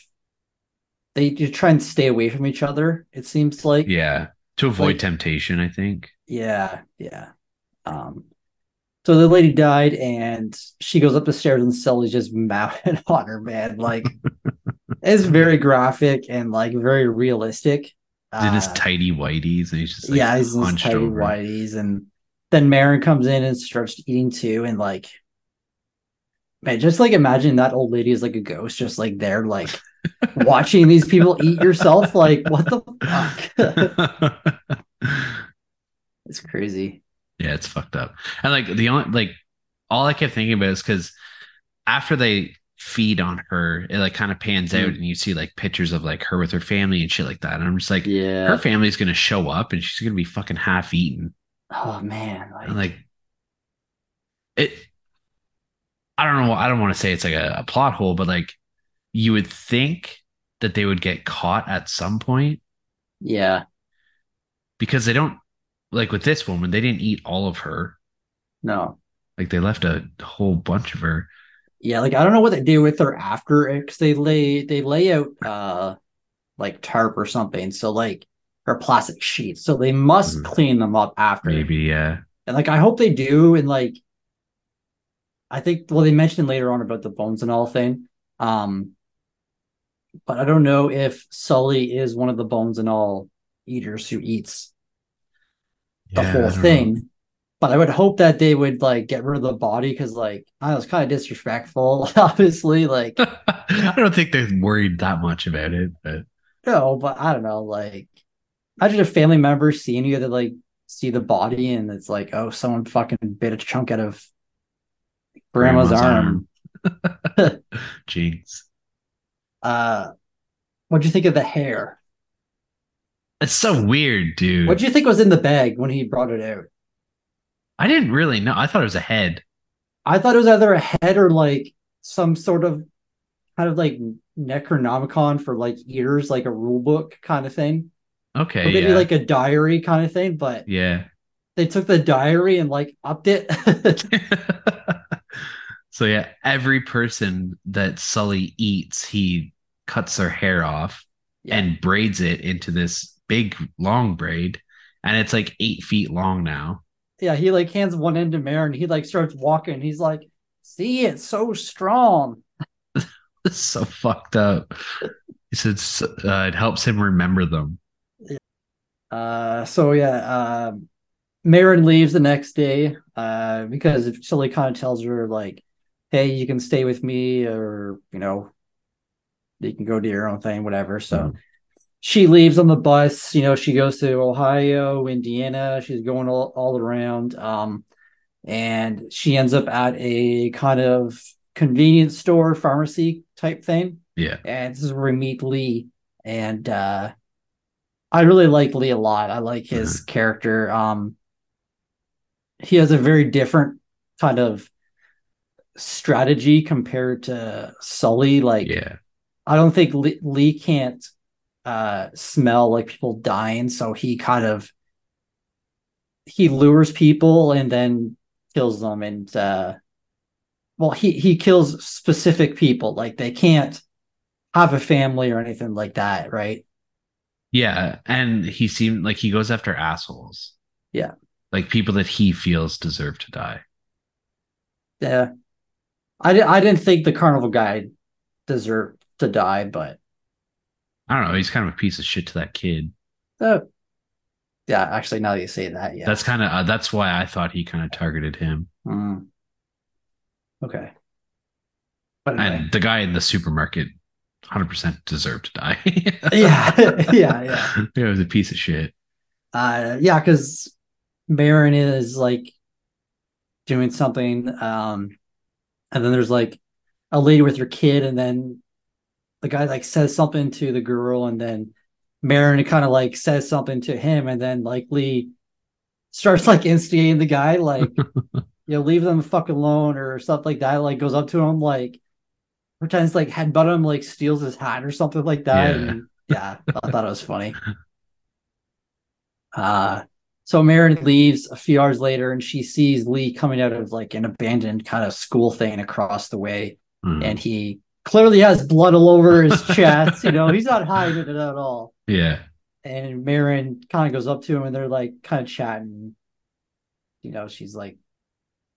they just try and stay away from each other. It seems like Yeah, to avoid Like- temptation, I think. Yeah, yeah. Um, so the lady died, and she goes up the stairs, and Sully's just (laughs) mounted on her, man. Like (laughs) it's very graphic and like very realistic. He's in his Uh, tidy whiteies, and he's just like yeah, he's in his tidy over. whities, and then Maren comes in and starts eating too, and like, man, just like imagine that old lady is like a ghost, just like there, like (laughs) watching these people eat yourself. Like, what the fuck? It's crazy. Yeah, it's fucked up. And like the only like all I kept thinking about is because after they feed on her. It like kind of pans out, Mm. and you see like pictures of like her with her family and shit like that. And I'm just like, Yeah. her family's gonna show up, and she's gonna be fucking half eaten. Oh man. Like, And like it I don't know, I don't want to say it's like a, a plot hole, but like you would think that they would get caught at some point yeah. because they don't like with this woman, they didn't eat all of her. No. Like they left a whole bunch of her. Yeah, like I don't know what they do with her after it because they lay they lay out uh like tarp or something. So like or plastic sheets. So they must Mhm. clean them up after. Maybe, yeah. And like I hope they do. And like I think well they mentioned later on about the bones and all thing. Um but I don't know if Sully is one of the bones and all eaters who eats the Yeah, whole don't know. thing. But I would hope that they would like get rid of the body because like I was kind of disrespectful, (laughs) obviously. Like (laughs) I don't think they're worried that much about it, but no, but I don't know, like imagine a family member seeing you to like see the body and it's like, oh, someone fucking bit a chunk out of grandma's, arm. arm. (laughs) Jinx. Uh what'd you think of the hair? It's so weird, dude. What do you think was in the bag when he brought it out? I didn't really know. I thought it was a head. I thought it was either a head or like some sort of kind of like Necronomicon for like eaters, like a rule book kind of thing. Okay. or maybe yeah. like a diary kind of thing, but yeah. they took the diary and like upped it. (laughs) so yeah, every person that Sully eats, he cuts their hair off Yeah. and braids it into this big long braid, and it's like eight feet long now. yeah, he like hands one end to Mare and he like starts walking. He's like, see, it's so strong. (laughs) It's so fucked up. He said uh, it helps him remember them. Uh so yeah, um Maren leaves the next day uh because Sully kind of tells her like, hey, you can stay with me or you know, you can go do your own thing, whatever. So Mhm. She leaves on the bus, you know, she goes to Ohio, Indiana, she's going all, all around. Um and she ends up at a kind of convenience store pharmacy type thing. Yeah. And this is where we meet Lee. And uh I really like Lee a lot. I like his character. Um he has a very different kind of strategy compared to Sully. Like Yeah. I don't think Lee, Lee can't uh smell like people dying, so he kind of he lures people and then kills them and uh well he he kills specific people like they can't have a family or anything like that right Yeah. And he seemed like he goes after assholes. Yeah. Like people that he feels deserve to die. yeah i, I didn't think the carnival guy deserved to die but I don't know. He's kind of a piece of shit to that kid. uh, yeah actually now that you say that yeah That's kind of uh, that's why I thought he kind of targeted him. Mm. okay but anyway. And the guy in the supermarket, hundred percent deserved to die. (laughs) yeah yeah yeah (laughs) It was a piece of shit. uh yeah because Maren is like doing something um and then there's like a lady with her kid and then the guy like says something to the girl and then Maren kind of like says something to him and then like Lee starts like instigating the guy like (laughs) you know leave them the fuck alone or stuff like that like goes up to him like pretends like headbutt him like steals his hat or something like that Yeah. and yeah I thought it was funny uh so Maren leaves a few hours later and she sees Lee coming out of like an abandoned kind of school thing across the way Mhm. and he clearly has blood all over his chest. You know, he's not hiding it at all. yeah. And Maren kind of goes up to him and they're like kind of chatting. You know, she's like,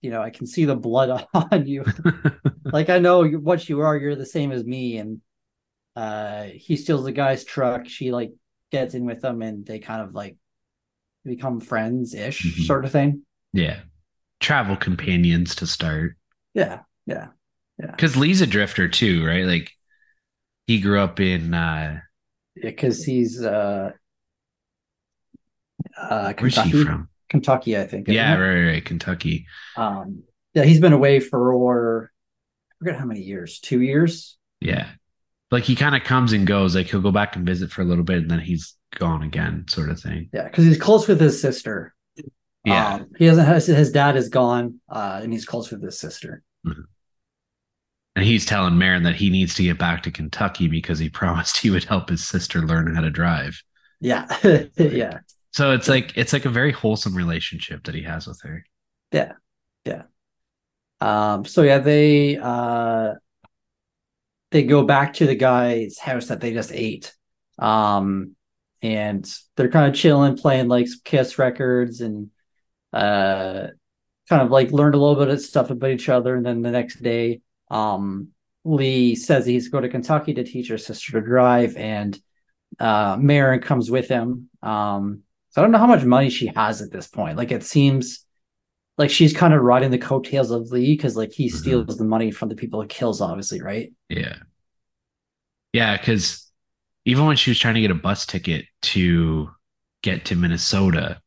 you know, I can see the blood (laughs) on you. (laughs) like, I know what you are. You're the same as me. And uh, he steals the guy's truck. She like gets in with them and they kind of like become friends ish, Mhm. sort of thing. yeah. Travel companions to start. Yeah. Yeah. Because Lee's a drifter too, right? Like he grew up in uh Yeah, Because he's uh, uh, where's he Kentucky. from? Kentucky, I think. Yeah, right, right, right, Kentucky. Um, yeah, he's been away for I forget how many years, two years. Yeah. Like he kind of comes and goes. Like he'll go back and visit for a little bit and then he's gone again, sort of thing. Yeah, because he's close with his sister. Yeah. Um, he doesn't have his dad is gone, uh, and he's close with his sister. And he's telling Maren that he needs to get back to Kentucky because he (laughs) promised he would help his sister learn how to drive. Yeah, (laughs) yeah, So it's like it's like a very wholesome relationship that he has with her. yeah, yeah. Um, so yeah, they uh they go back to the guy's house that they just ate. Um, and they're kind of chilling, playing like Kiss records and uh kind of like learned a little bit of stuff about each other. And then the next day, um, Lee says he's going to Kentucky to teach her sister to drive, and uh Maren comes with him. Um, so I don't know how much money she has at this point. Like it seems like she's kind of riding the coattails of Lee because like he Mhm. steals the money from the people he kills, obviously, right? Yeah. Yeah, because even when she was trying to get a bus ticket to get to Minnesota,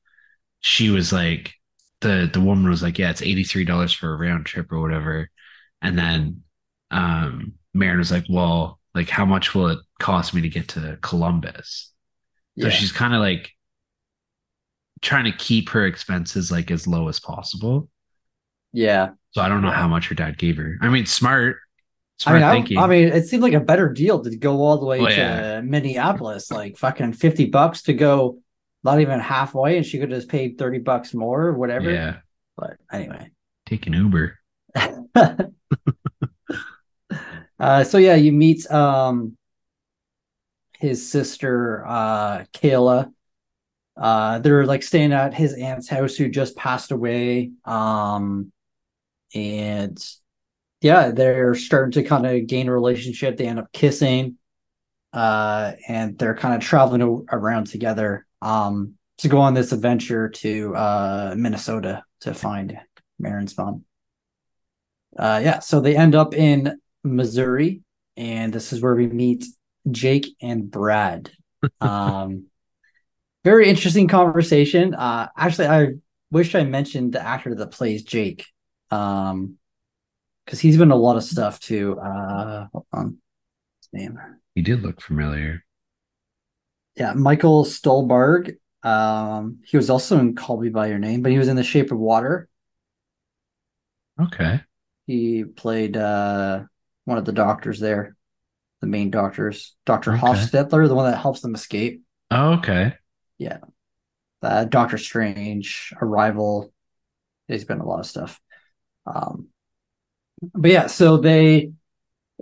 she was like, the the woman was like, Yeah, it's $83 for a round trip or whatever. And then um Maren was like, Well, like how much will it cost me to get to Columbus? So Yeah. she's kind of like trying to keep her expenses like as low as possible. yeah. So I don't know how much her dad gave her. I mean, smart, I smart mean, I. I mean, it seemed like a better deal to go all the way Oh, to yeah. Minneapolis, like fucking 50 bucks to go not even halfway, and she could have just paid 30 bucks more or whatever. yeah, But anyway. take an Uber. (laughs) uh, so yeah, you meet um his sister uh Kayla. Uh they're like staying at his aunt's house who just passed away. Um and yeah, they're starting to kind of gain a relationship. They end up kissing. Uh and they're kind of traveling around together um to go on this adventure to uh Minnesota to find Maren's mom. Uh, yeah, so they end up in Missouri, and this is where we meet Jake and Brad. (laughs) Um, very interesting conversation. Uh, actually, I wish I mentioned the actor that plays Jake, um, because he's been a lot of stuff too. Uh, hold on, his name. He did look familiar. Yeah, Michael Stuhlbarg. Um, he was also in Call Me by Your Name, but he was in The Shape of Water. Okay. He played uh, one of the doctors there, the main doctors, Doctor Okay. Hoffstetler, the one that helps them escape. Oh, okay. Yeah, uh, Doctor Strange, Arrival. He's been a lot of stuff. Um, but yeah, so they,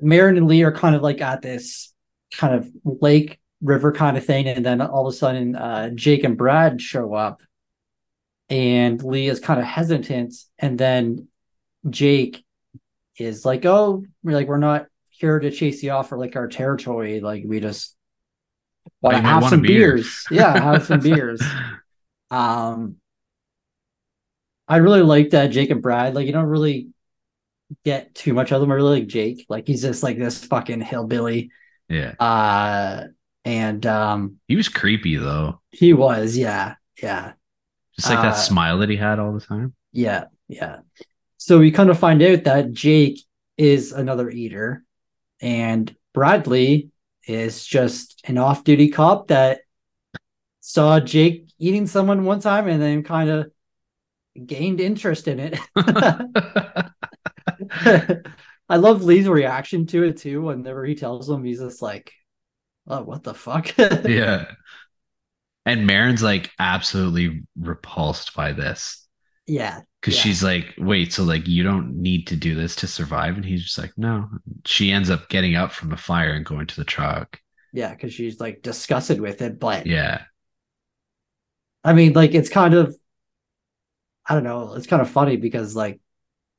Maren and Lee are kind of like at this kind of lake river kind of thing, and then all of a sudden, uh, Jake and Brad show up, and Lee is kind of hesitant, and then Jake is like, "Oh, we're like we're not here to chase you off for like our territory. Like we just want to have some beer." beers. Yeah, have some (laughs) beers." Um, I really like that Jake and Brad. Like you don't really get too much of them. I really like Jake. Like he's just like this fucking hillbilly. yeah. Uh, and um, He was creepy though. he was, yeah, yeah. Just like that Uh, smile that he had all the time. Yeah, yeah. So we kind of find out that Jake is another eater, and Bradley is just an off-duty cop that saw Jake eating someone one time and then kind of gained interest in it. (laughs) I love Lee's reaction to it too. Whenever he tells him, he's just like, "Oh, what the fuck?" (laughs) yeah. And Maren's like absolutely repulsed by this. Yeah, Because Yeah. she's like, wait, so like you don't need to do this to survive? And he's just like, no. She ends up getting up from the fire and going to the truck. yeah, because she's like disgusted with it, but Yeah. I mean, like it's kind of, I don't know, it's kind of funny because like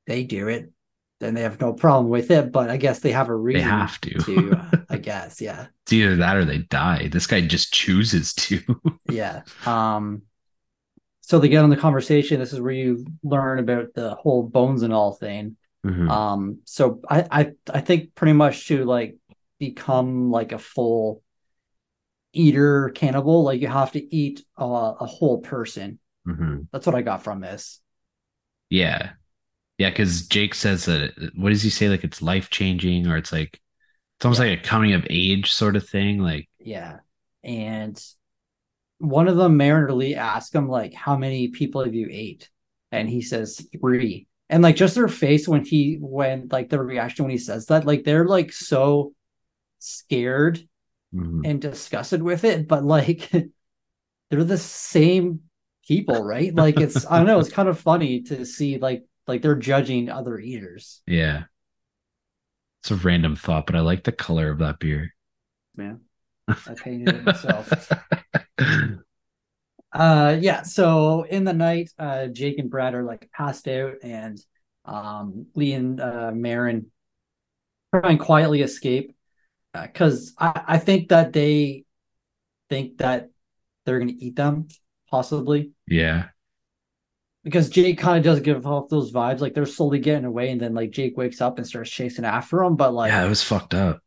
they do it, then they have no problem with it, but I guess they have a reason. They have to. to, (laughs) I guess, yeah, It's either that or they die. This guy just chooses to. (laughs) yeah. Um, so they get on the conversation. This is where you learn about the whole bones and all thing. Mhm. Um, so I, I, I think pretty much to like become like a full eater cannibal, like you have to eat a, a whole person. Mhm. That's what I got from this. Yeah. Yeah, because Jake says that what does he say? Like it's life changing, or it's like it's almost Yeah. like a coming of age sort of thing. Like, Yeah. And one of them, Maren or Lee, asks him, like, how many people have you ate? And he says three. And like just their face when he when like the reaction when he says that, like they're like so scared mhm. and disgusted with it, but like (laughs) they're the same people, right? Like it's I don't know, it's kind of funny to see like like they're judging other eaters. yeah, it's a random thought, but I like the color of that beer. Man. I painted it myself. Uh yeah, so in the night, uh Jake and Brad are like passed out and um Lee and uh Maren try and quietly escape. Uh, cause I, I think that they think that they're gonna eat them, possibly. yeah, Because Jake kind of does give off those vibes, like they're slowly getting away, and then like Jake wakes up and starts chasing after them. But like yeah, it was fucked up.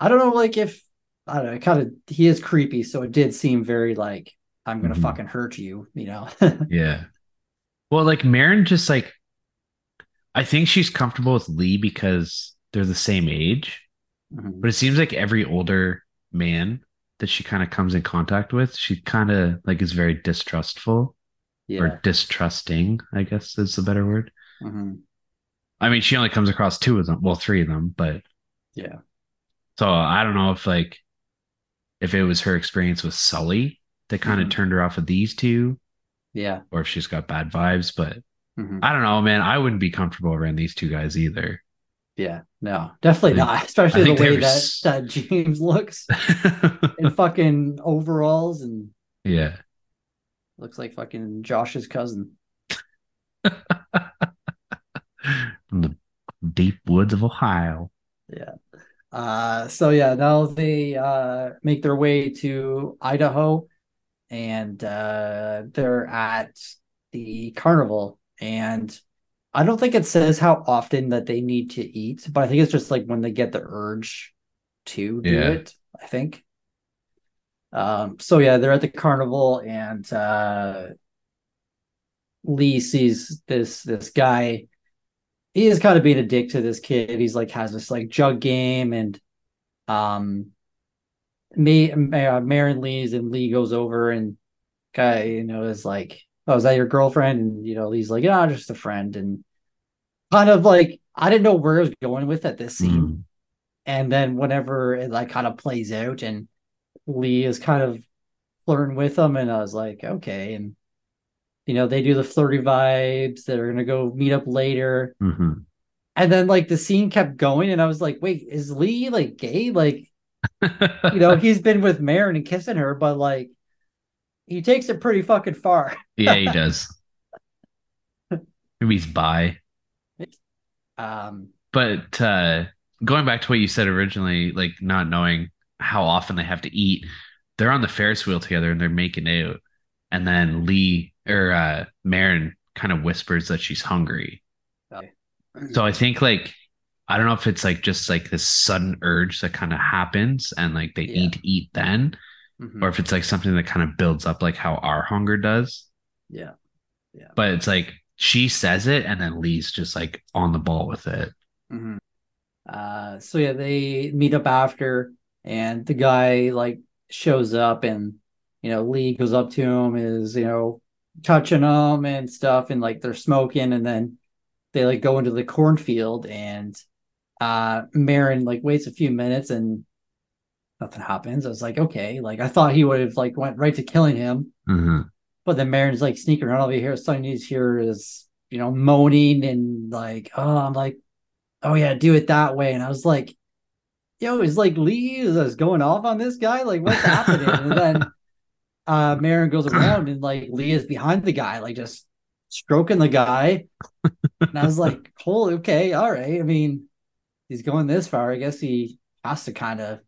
I don't know, like if I don't know, it kind of he is creepy, so it did seem very like I'm gonna Mhm. fucking hurt you, you know. (laughs) Yeah. Well, like Maren just like I think she's comfortable with Lee because they're the same age, Mhm. but it seems like every older man that she kind of comes in contact with, she kind of like is very distrustful Yeah. or distrusting, I guess is the better word. Mhm. I mean, she only comes across two of them, well, three of them, but Yeah. so I don't know if like if it was her experience with Sully that kind of Mhm. turned her off of these two, Yeah. or if she's got bad vibes, but Mhm. I don't know, man. I wouldn't be comfortable around these two guys either. Yeah. No, definitely I not. (laughs) Especially the way that s- that James looks (laughs) in fucking overalls and yeah. looks like fucking Josh's cousin. (laughs) From the deep woods of Ohio. Yeah. Uh, so yeah, now they uh make their way to Idaho and uh they're at the carnival and I don't think it says how often that they need to eat, but I think it's just like when they get the urge to do Yeah. it, I think. Um so yeah, they're at the carnival and uh Lee sees this this guy he is kind of being a dick to this kid. He's like has this like jug game and um me uh, Marin leaves and Lee goes over and guy you know is like oh is that your girlfriend and you know Lee's like yeah just a friend and kind of like I didn't know where I was going with at this scene Mm. and then whenever it like kind of plays out and Lee is kind of flirting with him and I was like okay and you know they do the flirty vibes they're gonna go meet up later Mhm. and then like the scene kept going and I was like wait is Lee like gay like (laughs) you know he's been with Maren and kissing her but like he takes it pretty fucking far yeah, he (laughs) does. Maybe he's bi. um But uh, going back to what you said originally, like not knowing how often they have to eat, they're on the Ferris wheel together and they're making out. And then Lee or uh, Maren kind of whispers that she's hungry. So I think like I don't know if it's like just like this sudden urge that kind of happens and like they Yeah. need to eat then, mhm, or if it's like something that kind of builds up like how our hunger does. yeah Yeah. But it's like she says it and then Lee's just like on the ball with it. mhm. uh so yeah they meet up after and the guy like shows up and you know Lee goes up to him is you know touching them and stuff and like they're smoking and then they like go into the cornfield and uh Maren like waits a few minutes and nothing happens. I was like, okay, like I thought he would have like went right to killing him, Mhm. but then Maren's like sneaking around over here. Something he's here is you know moaning and like, oh, I'm like, oh yeah, do it that way. And I was like, yo, is like Lee is going off on this guy? Like, what's happening? and then (laughs) uh Maren goes (clears throat) around and like Lee is behind the guy, like just stroking the guy. and I was (laughs) like, holy, okay, all right. I mean, he's going this far. I guess he has to kind of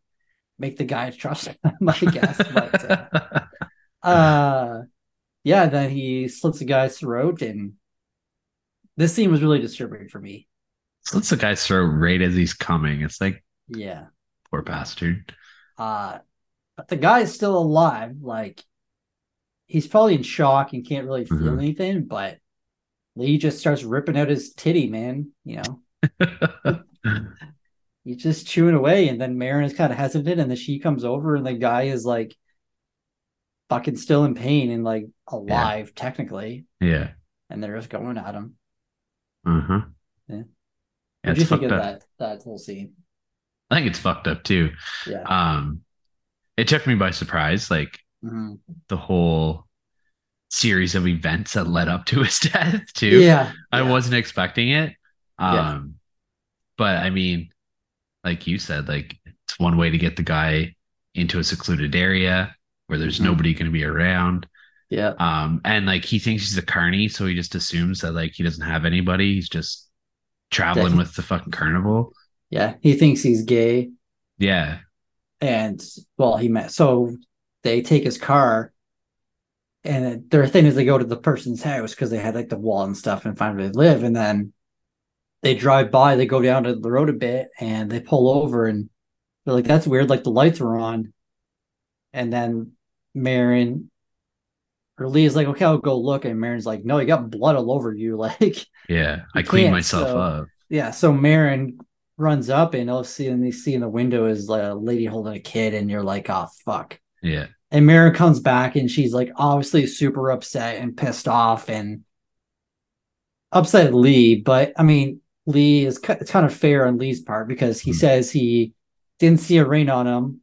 make the guy (laughs) trust him, I guess. But uh, (laughs) uh yeah, then he slits the guy's throat and this scene was really disturbing for me. Slits the guy's throat right as he's coming. It's like Yeah. poor bastard. Uh but the guy's still alive. Like he's probably in shock and can't really feel Mhm. anything, but Lee just starts ripping out his titty, man. You know, (laughs) he's just chewing away, and then Maren is kind of hesitant, and then she comes over, and the guy is like fucking still in pain and like alive, technically, yeah. and they're just going at him. Uh-huh. Yeah. Yeah, What do you think of up. that that whole scene? I think it's fucked up too. Yeah. Um, it took me by surprise, like Mhm. the whole series of events that led up to his (laughs) death too. Yeah. I yeah. wasn't expecting it. Um, Yeah. but I mean, like you said, like it's one way to get the guy into a secluded area where there's Mhm. nobody going to be around. Yeah. Um, and like he thinks he's a carny, so he just assumes that like he doesn't have anybody. He's just traveling with the fucking carnival. Yeah. He thinks he's gay. Yeah, and well he met so they take his car and their thing is they go to the person's house because they had like the wall and stuff and find where they live and then they drive by they go down to the road a bit and they pull over and they're like that's weird like the lights were on and then Maren or Lee is like okay I'll go look and Maren's like no you got blood all over you (laughs) like yeah. I cleaned myself so- up. yeah, so Maren runs up and all see and they see in the window is like a lady holding a kid, and you're like, oh fuck. Yeah, And Maren comes back and she's like obviously super upset and pissed off and upset at Lee, but I mean Lee is kind of fair on Lee's part because he Hmm. says he didn't see a ring on him.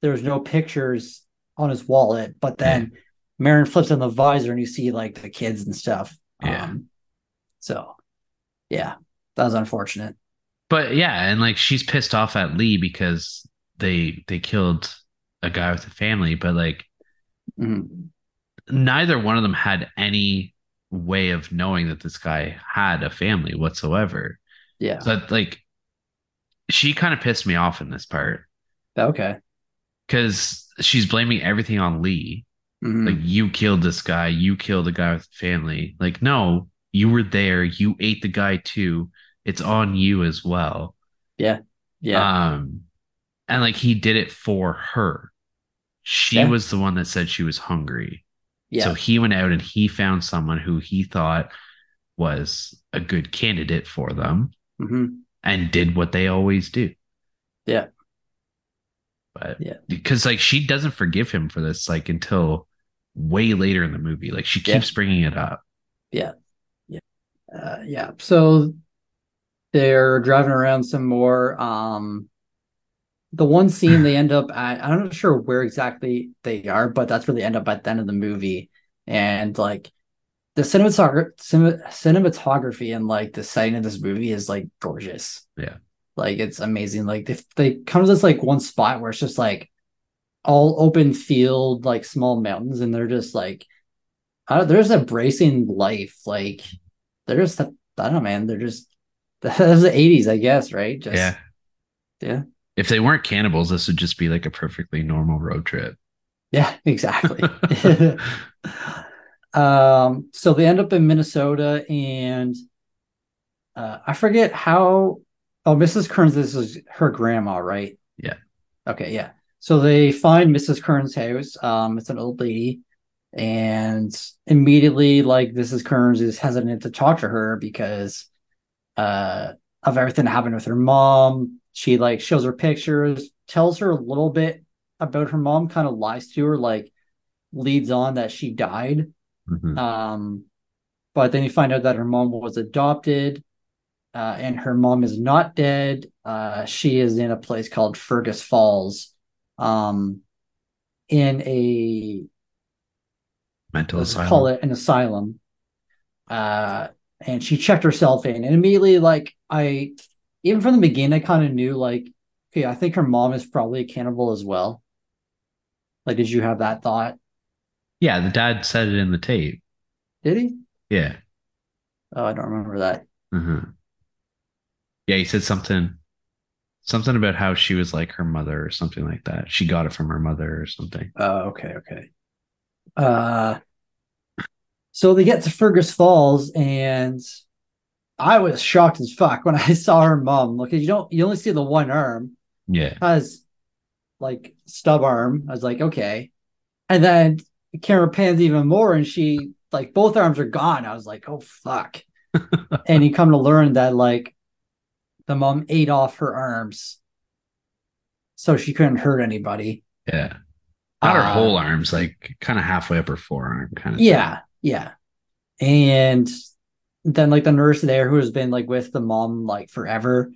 There was no pictures on his wallet, but then Maren flips on the visor and you see like the kids and stuff. Yeah. Um, so yeah, that was unfortunate. but yeah, and like she's pissed off at Lee because they they killed a guy with a family, but like Mhm. neither one of them had any way of knowing that this guy had a family whatsoever. Yeah. So like she kind of pissed me off in this part Okay. because she's blaming everything on Lee. Mhm. Like you killed this guy, you killed the guy with a family. Like no, you were there, you ate the guy too. It's on you as well. Yeah. Yeah. Um and like he did it for her. She Yeah. was the one that said she was hungry. yeah. So he went out and he found someone who he thought was a good candidate for them Mhm. and did what they always do. Yeah. But Yeah. because like she doesn't forgive him for this like until way later in the movie. Like she Yeah. keeps bringing it up. Yeah. Yeah. Uh, yeah. So they're driving around some more. Um, the one scene they end up at, I'm not sure where exactly they are, but that's where they end up at the end of the movie. And like the cinematography, and like the setting of this movie is like gorgeous. Yeah. Like it's amazing. Like they, they come to this like one spot where it's just like all open field, like small mountains, and they're just like, I don't, they're just embracing life. Like they're just, I don't know, man. They're just, (laughs) that was the 80s, I guess, right? Just, yeah. Yeah. If they weren't cannibals, this would just be like a perfectly normal road trip. Yeah, exactly. (laughs) um, so they end up in Minnesota and uh, I forget how. Oh, Mrs. Kerns, this is her grandma, right? Yeah. Okay, yeah. So they find Mrs. Kerns' house. Um, it's an old lady, and immediately, like Mrs. Kerns is hesitant to talk to her because uh of everything that happened with her mom. She like shows her pictures, tells her a little bit about her mom, kind of lies to her, like leads on that she died. Mhm. Um, but then you find out that her mom was adopted, uh, and her mom is not dead. Uh, she is in a place called Fergus Falls, um, in a Mental let's asylum. call it an asylum. Uh, and she checked herself in, and immediately, like I, even from the beginning, I kind of knew, like, okay, I think her mom is probably a cannibal as well. Like, did you have that thought? Yeah, the dad said it in the tape. Did he? Yeah. Oh, I don't remember that. Mhm. Yeah, he said something something about how she was like her mother or something like that. She got it from her mother or something. Oh, okay, okay. Uh, so they get to Fergus Falls, and I was shocked as fuck when (laughs) I saw her mom. Look, you don't, you only see the one arm Yeah. has like stub arm. I was like, okay, and then the camera pans even more, and she like both arms are gone. I was like, oh fuck. (laughs) and you come to learn that like the mom ate off her arms so she couldn't hurt anybody. Yeah. Not her Uh, whole arms, like kind of halfway up her forearm, kind of. Yeah, yeah. And then like the nurse there who has been like with the mom like forever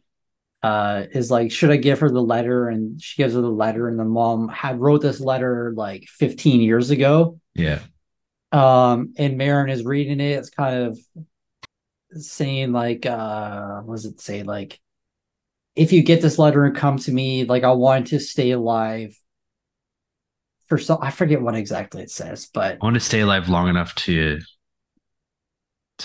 uh is like should I give her the letter? And she gives her the letter and the mom had wrote this letter like 15 years ago. Yeah. um and Maren is reading it. It's kind of saying like uh what does it say? Like if you get this letter and come to me like I want to stay alive for so I forget what exactly it says but I want to stay alive long enough to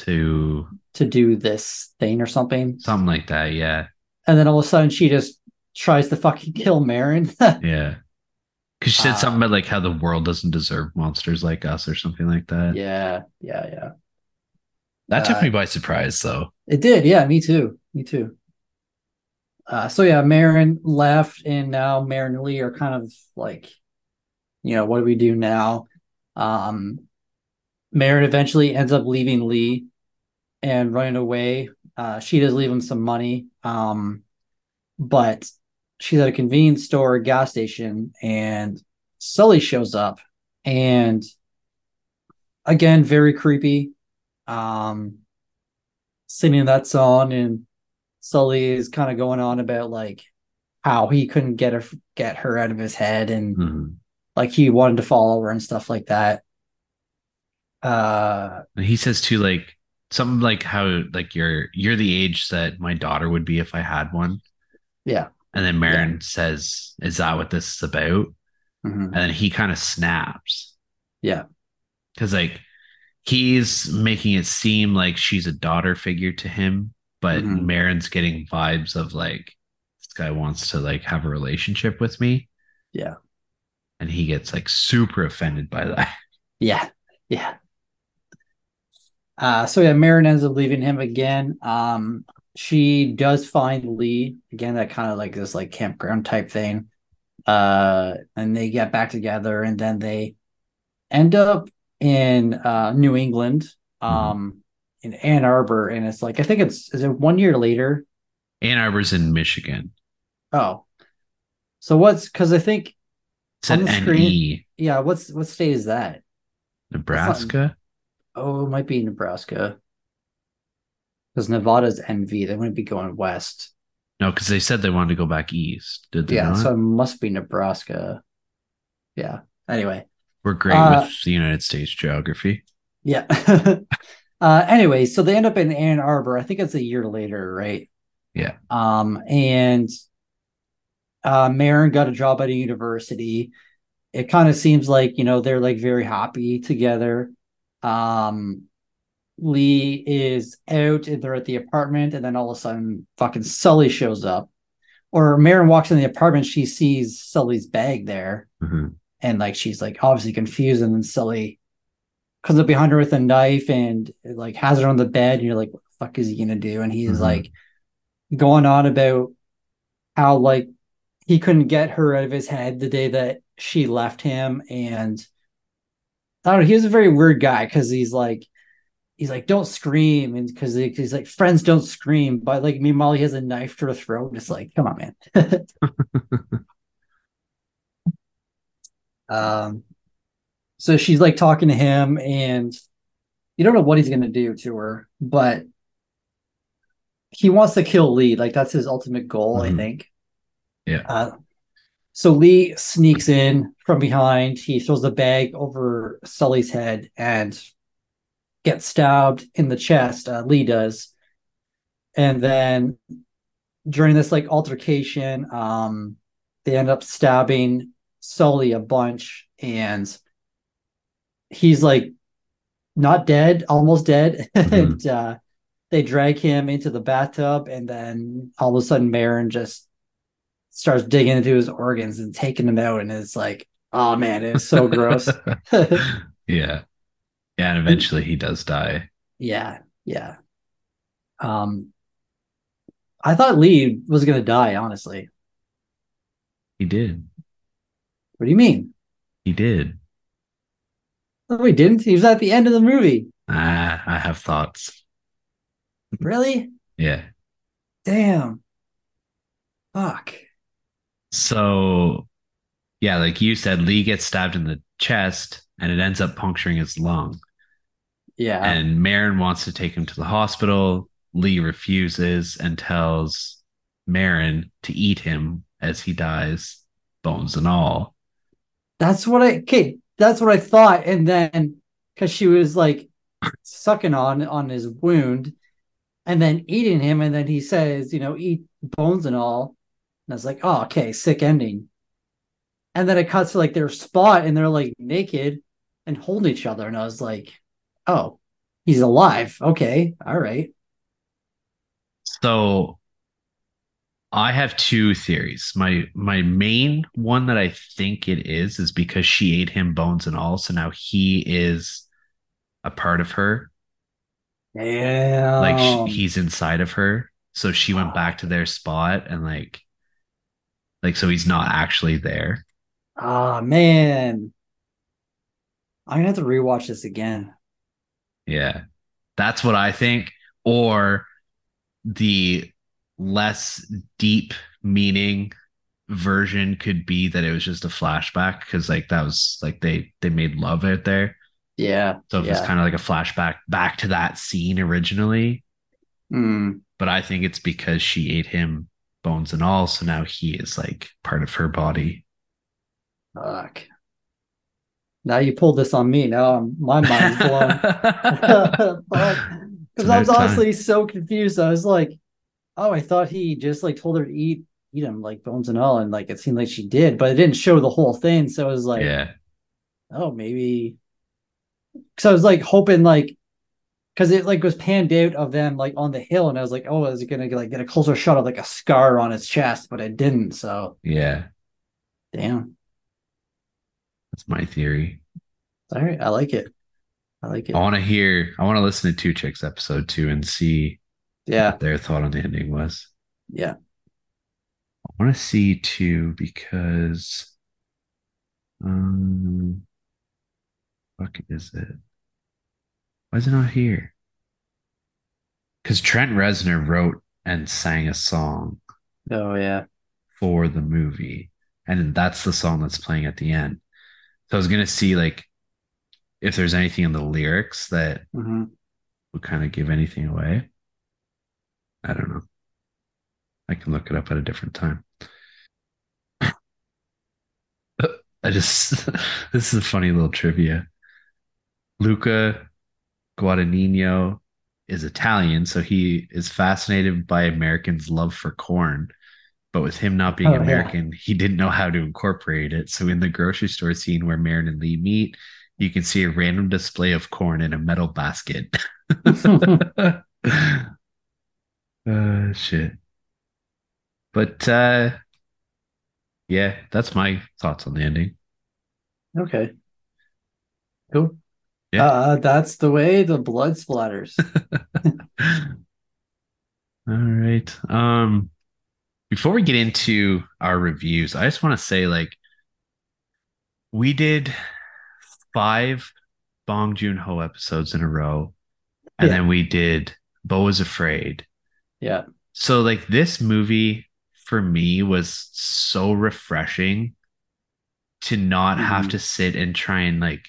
to to do this thing or something something like that. Yeah. and then all of a sudden she just tries to fucking kill Maren. (laughs) Yeah. Because she said Uh, something about like how the world doesn't deserve monsters like us or something like that. yeah, yeah, yeah. That took Uh, me by surprise though. It did, yeah, me too. Me too. Uh, so yeah, Maren left, and now Maren and Lee are kind of like, you know, what do we do now? Um, Maren eventually ends up leaving Lee and running away. Uh, she does leave him some money, um, but she's at a convenience store, gas station, and Sully shows up, and again, very creepy. Um, singing that song and Sully is kind of going on about like how he couldn't get her get her out of his head and Mhm. like he wanted to follow her and stuff like that. Uh he says too, like something like how like you're you're the age that my daughter would be if I had one. yeah. And then Maren says, "Is that what this is about?" Mhm. And then he kind of snaps Yeah. because like he's making it seem like she's a daughter figure to him, but Mhm. Maren's getting vibes of like this guy wants to like have a relationship with me. Yeah. And he gets like super offended by that. Yeah. Yeah. Uh so yeah, Maren ends up leaving him again. Um she does find Lee again, that kind of like this like campground type thing. Uh and they get back together and then they end up in uh New England, um in Ann Arbor, and it's like I think it's is it one year later? Ann Arbor's in Michigan. Oh. So what's because I think It said On the screen- NE, yeah, what's what state is that? Nebraska. Oh, it might be Nebraska. Because Nevada's NV, they wouldn't be going west. No, because they said they wanted to go back east. Did they Yeah, not? so it must be Nebraska. Yeah. Anyway, We're great Uh, with the United States geography. yeah. (laughs) uh anyway, so they end up in Ann Arbor. I think it's a year later, right? Yeah. Um, and uh Maren got a job at a university. It kind of seems like, you know, they're like very happy together. Um Lee is out and they're at the apartment, and then all of a sudden fucking Sully shows up. Or Maren walks in the apartment, she sees Sully's bag there, Mhm. and like she's like obviously confused, and then Sully comes up behind her with a knife and like has her on the bed, and you're like, what the fuck is he gonna do? And he's Mhm. like going on about how like he couldn't get her out of his head the day that she left him, and I don't know, he was a very weird guy because he's like he's like, don't scream, and because he's like, friends don't scream, but like, meanwhile, he has a knife to her throat. It's like, come on, man. (laughs) um, so she's like talking to him, and you don't know what he's gonna do to her, but he wants to kill Lee. Like that's his ultimate goal, I Mhm. think. Yeah. Uh, so Lee sneaks in from behind. He throws the bag over Sully's head and gets stabbed in the chest. Uh, Lee does, and then during this like altercation, um, they end up stabbing Sully a bunch, and he's like not dead, almost dead, (laughs) and uh, they drag him into the bathtub, and then all of a sudden, Maren just starts digging into his organs and taking them out, and it's like, oh man, it's so gross. (laughs) yeah. Yeah, and eventually he does die. Yeah, yeah. Um, I thought Lee was gonna die. Honestly, He did. what do you mean? He did. No, he didn't. He was at the end of the movie. Ah, I have thoughts. Really? Yeah. Damn. Fuck. So, yeah, like you said, Lee gets stabbed in the chest and it ends up puncturing his lung. Yeah. And Maren wants to take him to the hospital. Lee refuses and tells Maren to eat him as he dies, bones and all. That's what I okay. That's what I thought. And then because she was like sucking on on his wound and then eating him, and then he says, you know, eat bones and all. And I was like, oh, okay, sick ending. And then it cuts to like their spot and they're like naked and holding each other. And I was like, oh, he's alive. Okay. All right. So I have two theories. My my main one that I think it is is because she ate him bones and all, so now he is a part of her. Yeah. Like sh- he's inside of her. So she went back to their spot and like like so he's not actually there. Ah, man. I'm gonna have to rewatch this again. Yeah. That's what I think or the less deep meaning version could be that it was just a flashback because like that was like they they made love out there Yeah. so it was kind of like a flashback back to that scene originally Mm, but i think it's because she ate him bones and all so now he is like part of her body fuck. Now you pulled this on me. Now I'm, my mind's blown. (laughs) (laughs) Because I was honestly so confused. I was like, oh, I thought he just like told her to eat eat him like bones and all, and like it seemed like she did, but it didn't show the whole thing. So I was like, yeah oh, maybe. Because I was like hoping like because it like was panned out of them like on the hill, and I was like, oh, is it gonna like get a closer shot of like a scar on his chest? But it didn't. So yeah damn. that's my theory All right, I like it. I like it. i want to hear i want to listen to two chicks episode two and see Yeah, what their thought on the ending was yeah. I want to see two because um fuck is it? Why is it not here? Because Trent Reznor wrote and sang a song Oh yeah. for the movie, and that's the song that's playing at the end. So I was gonna see like if there's anything in the lyrics that hmm would kind of give anything away. I don't know. I can look it up at a different time. (laughs) I just (laughs) this is a funny little trivia. Luca Guadagnino is Italian, so he is fascinated by Americans' love for corn. But with him not being Oh, yeah. American, he didn't know how to incorporate it. So in the grocery store scene where Maren and Lee meet, you can see a random display of corn in a metal basket. (laughs) (laughs) uh shit. But uh yeah, that's my thoughts on the ending. Okay. Cool. Yeah. Uh, that's the way the blood splatters. (laughs) All right. Um before we get into our reviews, I just want to say like we did five Bong Joon-ho episodes in a row and Yeah. then we did Beau is Afraid. Yeah. So like this movie for me was so refreshing to not have Mhm. to sit and try and like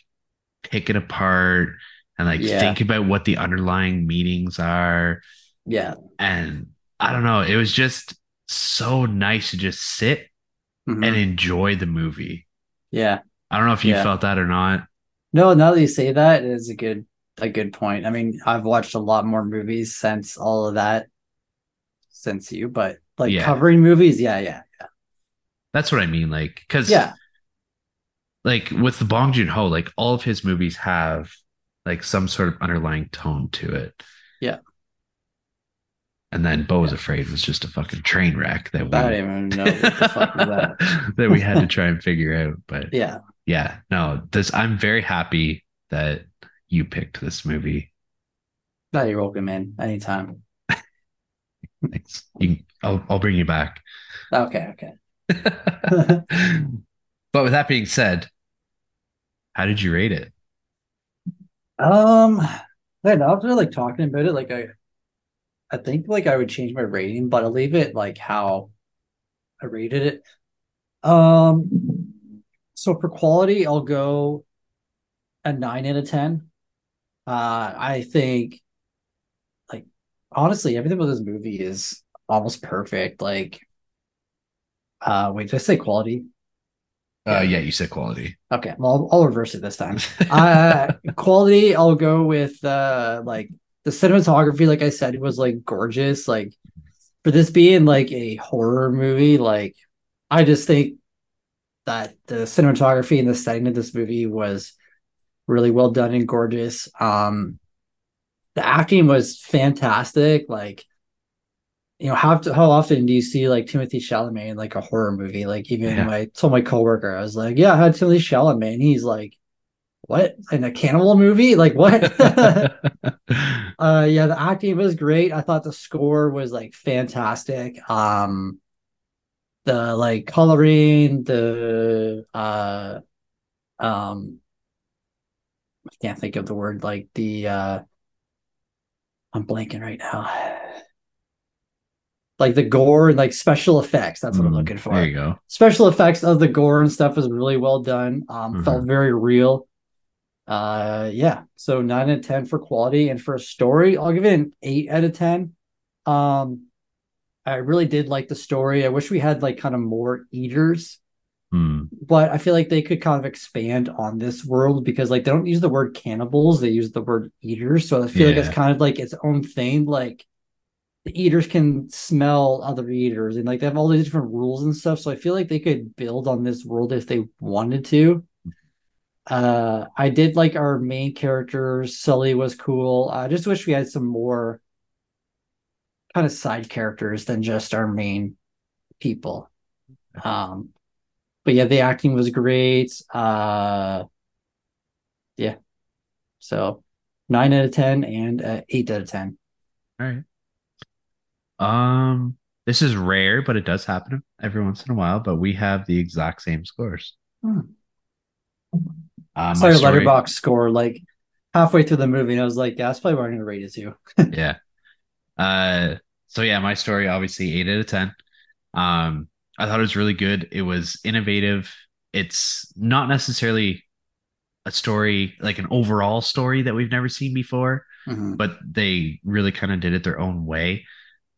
pick it apart and like Yeah. think about what the underlying meanings are Yeah. and I don't know, it was just so nice to just sit Mhm. and enjoy the movie. Yeah. I don't know if you Yeah. felt that or not. No, now that you say that, it is a good a good point. I mean, I've watched a lot more movies since all of that since you, but like Yeah. covering movies, yeah, yeah, yeah. That's what I mean. Like, because Yeah. Like with the Bong Joon Ho, like all of his movies have like some sort of underlying tone to it. Yeah. And then Beau was Afraid was just a fucking train wreck that we I don't even know what the fuck was that. (laughs) that we had to try and figure out. But Yeah. yeah, no, this I'm very happy that you picked this movie. No, you're welcome, man. Anytime. (laughs) Thanks. You, I'll I'll bring you back. Okay, okay. (laughs) but with that being said, how did you rate it? Um, then after like talking about it, like I, I think like I would change my rating, but I'll leave it like how I rated it. Um, so for quality, I'll go a nine out of ten. Uh, I think like honestly, everything about this movie is almost perfect. Like, uh, wait, did I say quality? Uh, yeah, you said quality. Okay, well, I'll, I'll reverse it this time. (laughs) uh, quality, I'll go with uh, like the cinematography. Like I said, it was like gorgeous. Like for this being like a horror movie, like I just think that the cinematography and the setting of this movie was really well done and gorgeous. Um, the acting was fantastic. Like you know, how how often do you see like Timothée Chalamet in like a horror movie? Like even Yeah. I told my coworker, I was like, yeah, I had Timothée Chalamet, and he's like, what in a cannibal movie? Like what? (laughs) (laughs) uh, yeah, the acting was great. I thought the score was like fantastic. Um, the like coloring, the uh, um, I can't think of the word like the uh, I'm blanking right now. Like the gore and like special effects. That's what I'm Mm, looking for. There you go. Special effects of the gore and stuff was really well done. Um, Mhm. felt very real. Uh, yeah. So nine out of ten for quality and for a story, I'll give it an eight out of ten. Um, I really did like the story. I wish we had like kind of more eaters, Hmm. but I feel like they could kind of expand on this world because like they don't use the word cannibals, they use the word eaters. So I feel like it's kind of like its own thing. Like the eaters can smell other eaters and like they have all these different rules and stuff. So I feel like they could build on this world if they wanted to. Uh, I did like our main characters. Sully was cool. I just wish we had some more kind of side characters than just our main people. Um, but yeah, the acting was great. Uh, yeah. So nine out of ten and uh, eight out of ten. All right. Um, this is rare, but it does happen every once in a while. But we have the exact same scores. Hmm. Uh, my Sorry, story- Letterboxd score like halfway through the movie, and I was like, yeah, that's probably what I'm gonna rate it to. (laughs) yeah. Uh, so yeah, my story obviously eight out of ten. Um, I thought it was really good. It was innovative. It's not necessarily a story like an overall story that we've never seen before, Mhm. but they really kind of did it their own way.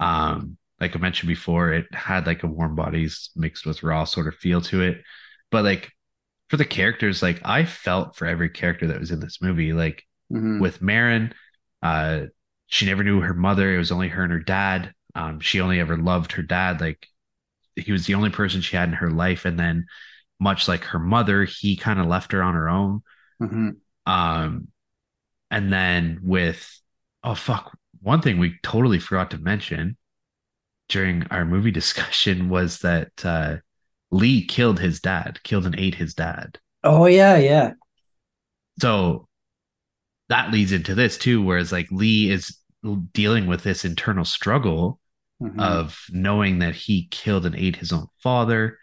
Um, like I mentioned before, it had like a warm bodies mixed with raw sort of feel to it. But like for the characters, like I felt for every character that was in this movie. Like Mhm. with Maren, uh, she never knew her mother. It was only her and her dad. Um, she only ever loved her dad. Like he was the only person she had in her life. And then, much like her mother, he kind of left her on her own. Mhm. Um, and then with oh fuck, one thing we totally forgot to mention during our movie (laughs) discussion was that uh, Lee killed his dad, killed and ate his dad. Oh yeah, yeah. So that leads into this too, whereas like Lee is dealing with this internal struggle Mhm. of knowing that he killed and ate his own father.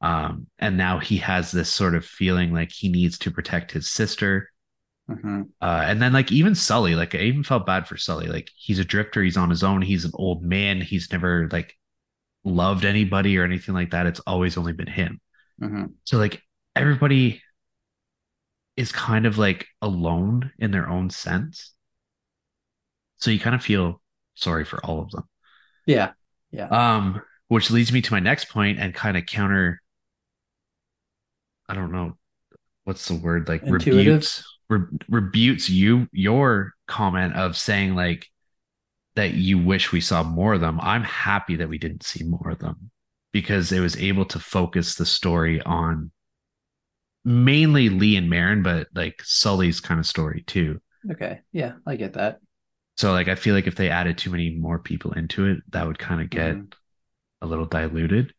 Um, and now he has this sort of feeling like he needs to protect his sister. Mhm. Uh, and then like even Sully, like I even felt bad for Sully. Like he's a drifter, he's on his own, he's an old man, he's never like loved anybody or anything like that. It's always only been him. Mhm. So like everybody is kind of like alone in their own sense. So you kind of feel sorry for all of them. Yeah. Yeah. Um, which leads me to my next point and kind of counter. I don't know what's the word like Intuitive? rebukes re- rebukes you your comment of saying like that you wish we saw more of them. I'm happy that we didn't see more of them because it was able to focus the story on mainly Lee and Maren, but like Sully's kind of story too. Okay. Yeah, I get that. So like I feel like if they added too many more people into it, that would kind of get Mhm. a little diluted.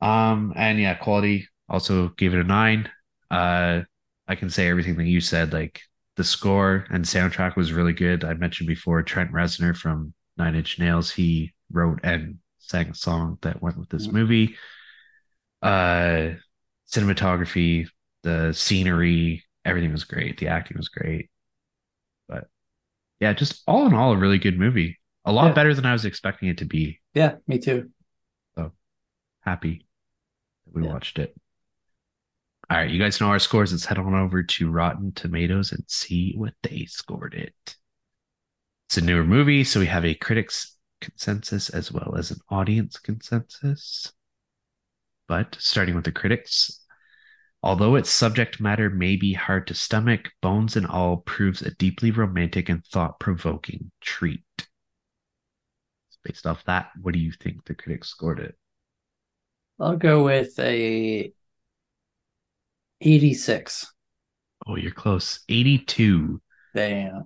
Um and yeah, quality also gave it a nine. Uh I can say everything that you said, like the score and soundtrack was really good. I mentioned before Trent Reznor from Nine Inch Nails, he wrote and sang a song that went with this Mhm. movie. Uh cinematography, the scenery, everything was great. The acting was great. But yeah, just all in all, a really good movie. A lot Yeah. better than I was expecting it to be. Yeah, me too. So happy that we Yeah. watched it. All right, you guys know our scores. Let's head on over to Rotten Tomatoes and see what they scored it. It's a newer movie, so we have a critics consensus as well as an audience consensus. But starting with the critics, although its subject matter may be hard to stomach, Bones and All proves a deeply romantic and thought provoking treat. Based off that, what do you think the critics scored it? I'll go with a 86. Oh, you're close. 82 Damn.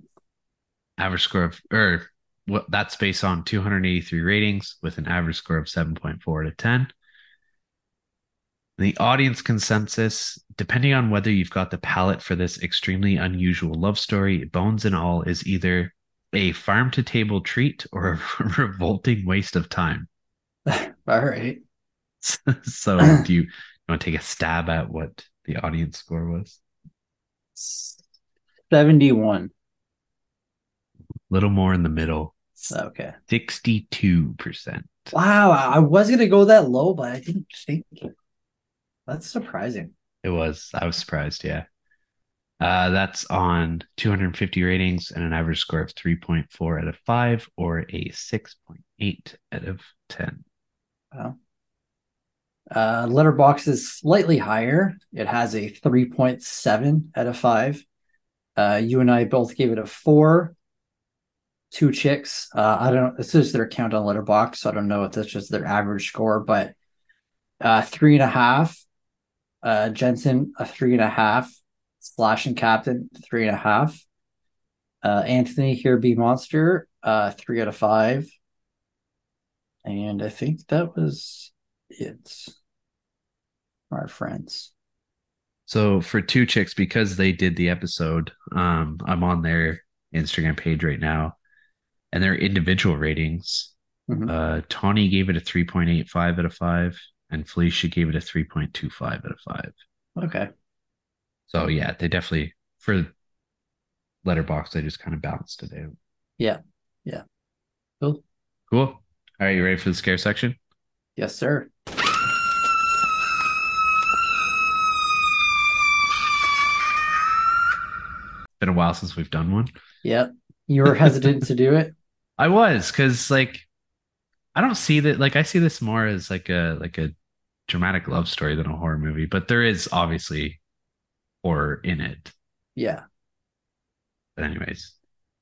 average score of, or what that's based on 283 ratings with an average score of 7.4 out of 10. The audience consensus, depending on whether you've got the palate for this extremely unusual love story, Bones and All is either a farm to table treat or a (laughs) revolting waste of time. (laughs) All right. (laughs) so, do you, you want to take a stab at what the audience score was? 71. A little more in the middle, Okay. 62%. Wow, I was gonna go that low, but I didn't think that's surprising. It was. I was surprised. Yeah. Uh, that's on 250 ratings and an average score of 3.4 out of 5 or a 6.8 out of 10. Wow. Uh, Letterboxd is slightly higher. It has a 3.7 out of 5. Uh, you and I both gave it a 4. Two chicks. Uh, I don't know. this is their count on Letterboxd, so I don't know if that's just their average score, but uh three and a half. Uh Jensen, a three and a half. Slash and Captain, three and a half. Uh Anthony here be monster, uh three out of five. And I think that was it. Our friends. So for two chicks, because they did the episode, um, I'm on their Instagram page right now, and their individual ratings. Mhm. Uh, Tawny gave it a 3.85 out of 5, and Felicia gave it a 3.25 out of 5. Okay. So yeah, they definitely for Letterboxd they just kind of balanced it out. Yeah. Yeah. Cool. Cool. All right, you ready for the scare section? Yes, sir. Been a while since we've done one. Yep. You were hesitant to do it. I was because like I don't see that like I see this more as like a like a dramatic love story than a horror movie, but there is obviously horror in it. Yeah. But anyways,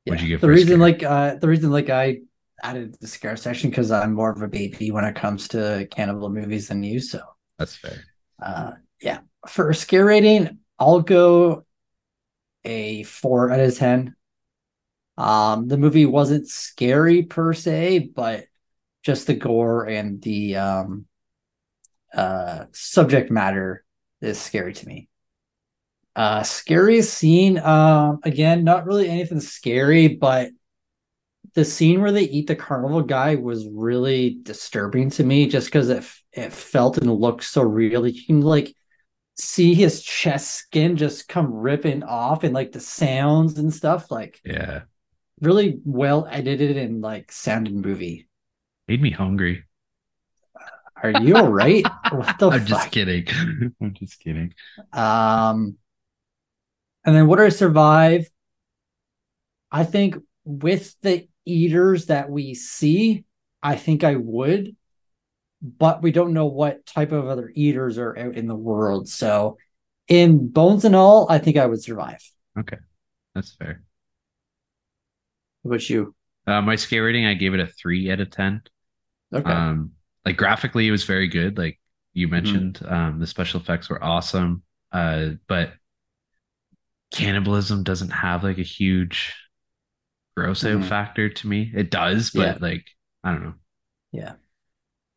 Yeah. What'd you get the reason scare? like uh the reason like I added the scare section because I'm more of a baby when it comes to cannibal movies than you. So that's fair. uh yeah. For a scare rating, I'll go a four out of ten. Um the movie wasn't scary per se, but just the gore and the um uh subject matter is scary to me. Uh scariest scene, um again, not really anything scary, but the scene where they eat the carnival guy was really disturbing to me just because it it felt and looked so real. You can like see his chest skin just come ripping off and like the sounds and stuff, like Yeah. really well edited and like sounded movie. Made me hungry. Are you all right? (laughs) what the I'm fuck? just kidding. (laughs) I'm just kidding. Um, and then would I survive? I think with the eaters that we see, I think I would, but we don't know what type of other eaters are out in the world. So, in bones and all, I think I would survive. Okay, that's fair. What about you? Uh, my scare rating, I gave it a three out of ten. Okay. Um, like graphically, it was very good. Like you mentioned, um, the special effects were awesome. Uh, but cannibalism doesn't have like a huge gross out Mhm. factor to me. It does, but Yeah. like I don't know. yeah.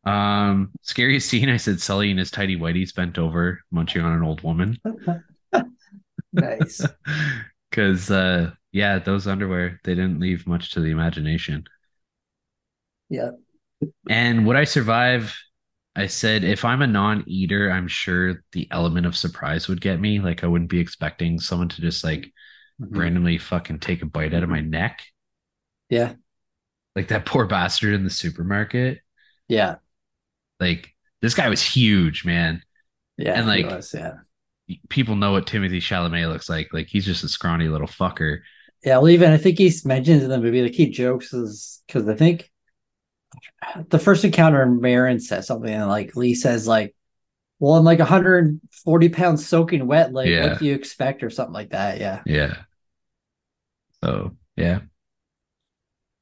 Um, scariest (laughs) scene, I said Sully and his tidy whities bent over munching on an old woman. (laughs) Nice. (laughs) Because uh yeah, those underwear, they didn't leave much to the imagination. Yeah. And would I survive? I said if I'm a non-eater, I'm sure the element of surprise would get me. Like I wouldn't be expecting someone to just like Mhm. randomly fucking take a bite out of my neck. Yeah. Like that poor bastard in the supermarket. Yeah. Like this guy was huge, man. Yeah. And, like, was, yeah. People know what Timothée Chalamet looks like. Like he's just a scrawny little fucker. Yeah, well, even I think he's mentioned in the movie, like he jokes is because I think the first encounter, Maren says something, and like Lee says, like, "Well, I'm like 140 pounds soaking wet. Like, Yeah. what do you expect, or something like that?" Yeah, Yeah. So yeah.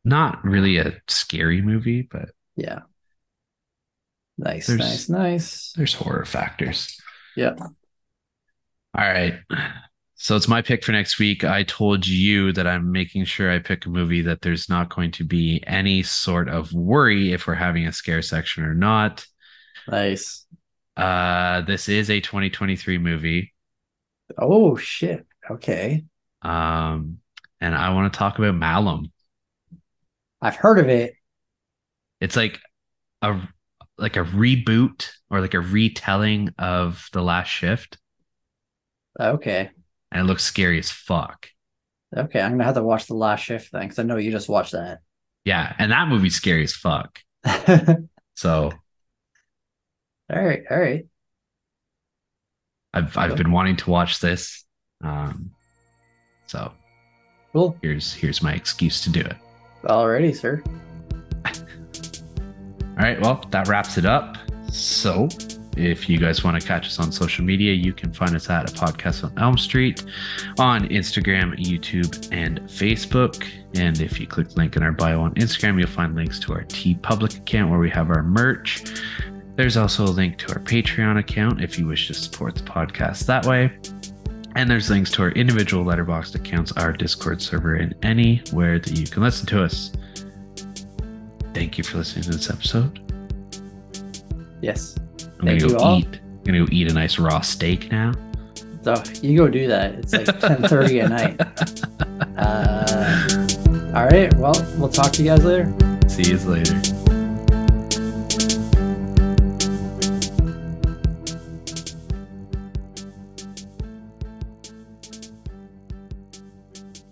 Not really a scary movie, but yeah. Nice, There's- nice, nice. there's horror factors. Yeah, All right. So it's my pick for next week. I told you that I'm making sure I pick a movie that there's not going to be any sort of worry if we're having a scare section or not. nice. Uh, this is a 2023 movie. Oh shit. Okay, Um, and I want to talk about Malum. I've heard of it. It's like a like a reboot or like a retelling of The Last Shift, Okay, and it looks scary as fuck. okay. I'm gonna have to watch the last shift then, because I know you just watched that. Yeah, and that movie's scary as fuck. (laughs) So All right, all right. I've I've been wanting to watch this. Um, so Cool. here's here's my excuse to do it. Alrighty, sir. All right, well that wraps it up. So if you guys want to catch us on social media, you can find us at a podcast on Elm Street on Instagram, YouTube, and Facebook. And if you click the link in our bio on Instagram, you'll find links to our TeePublic account where we have our merch. There's also a link to our Patreon account if you wish to support the podcast that way. And there's links to our individual letterboxd accounts, our Discord server, and anywhere that you can listen to us. Thank you for listening to this episode. Yes. I'm Thank gonna you go all. eat. I'm gonna go eat a nice raw steak now. So you go do that. It's like (laughs) 10:30 at night. Uh, all right. Well, we'll talk to you guys later. See you later.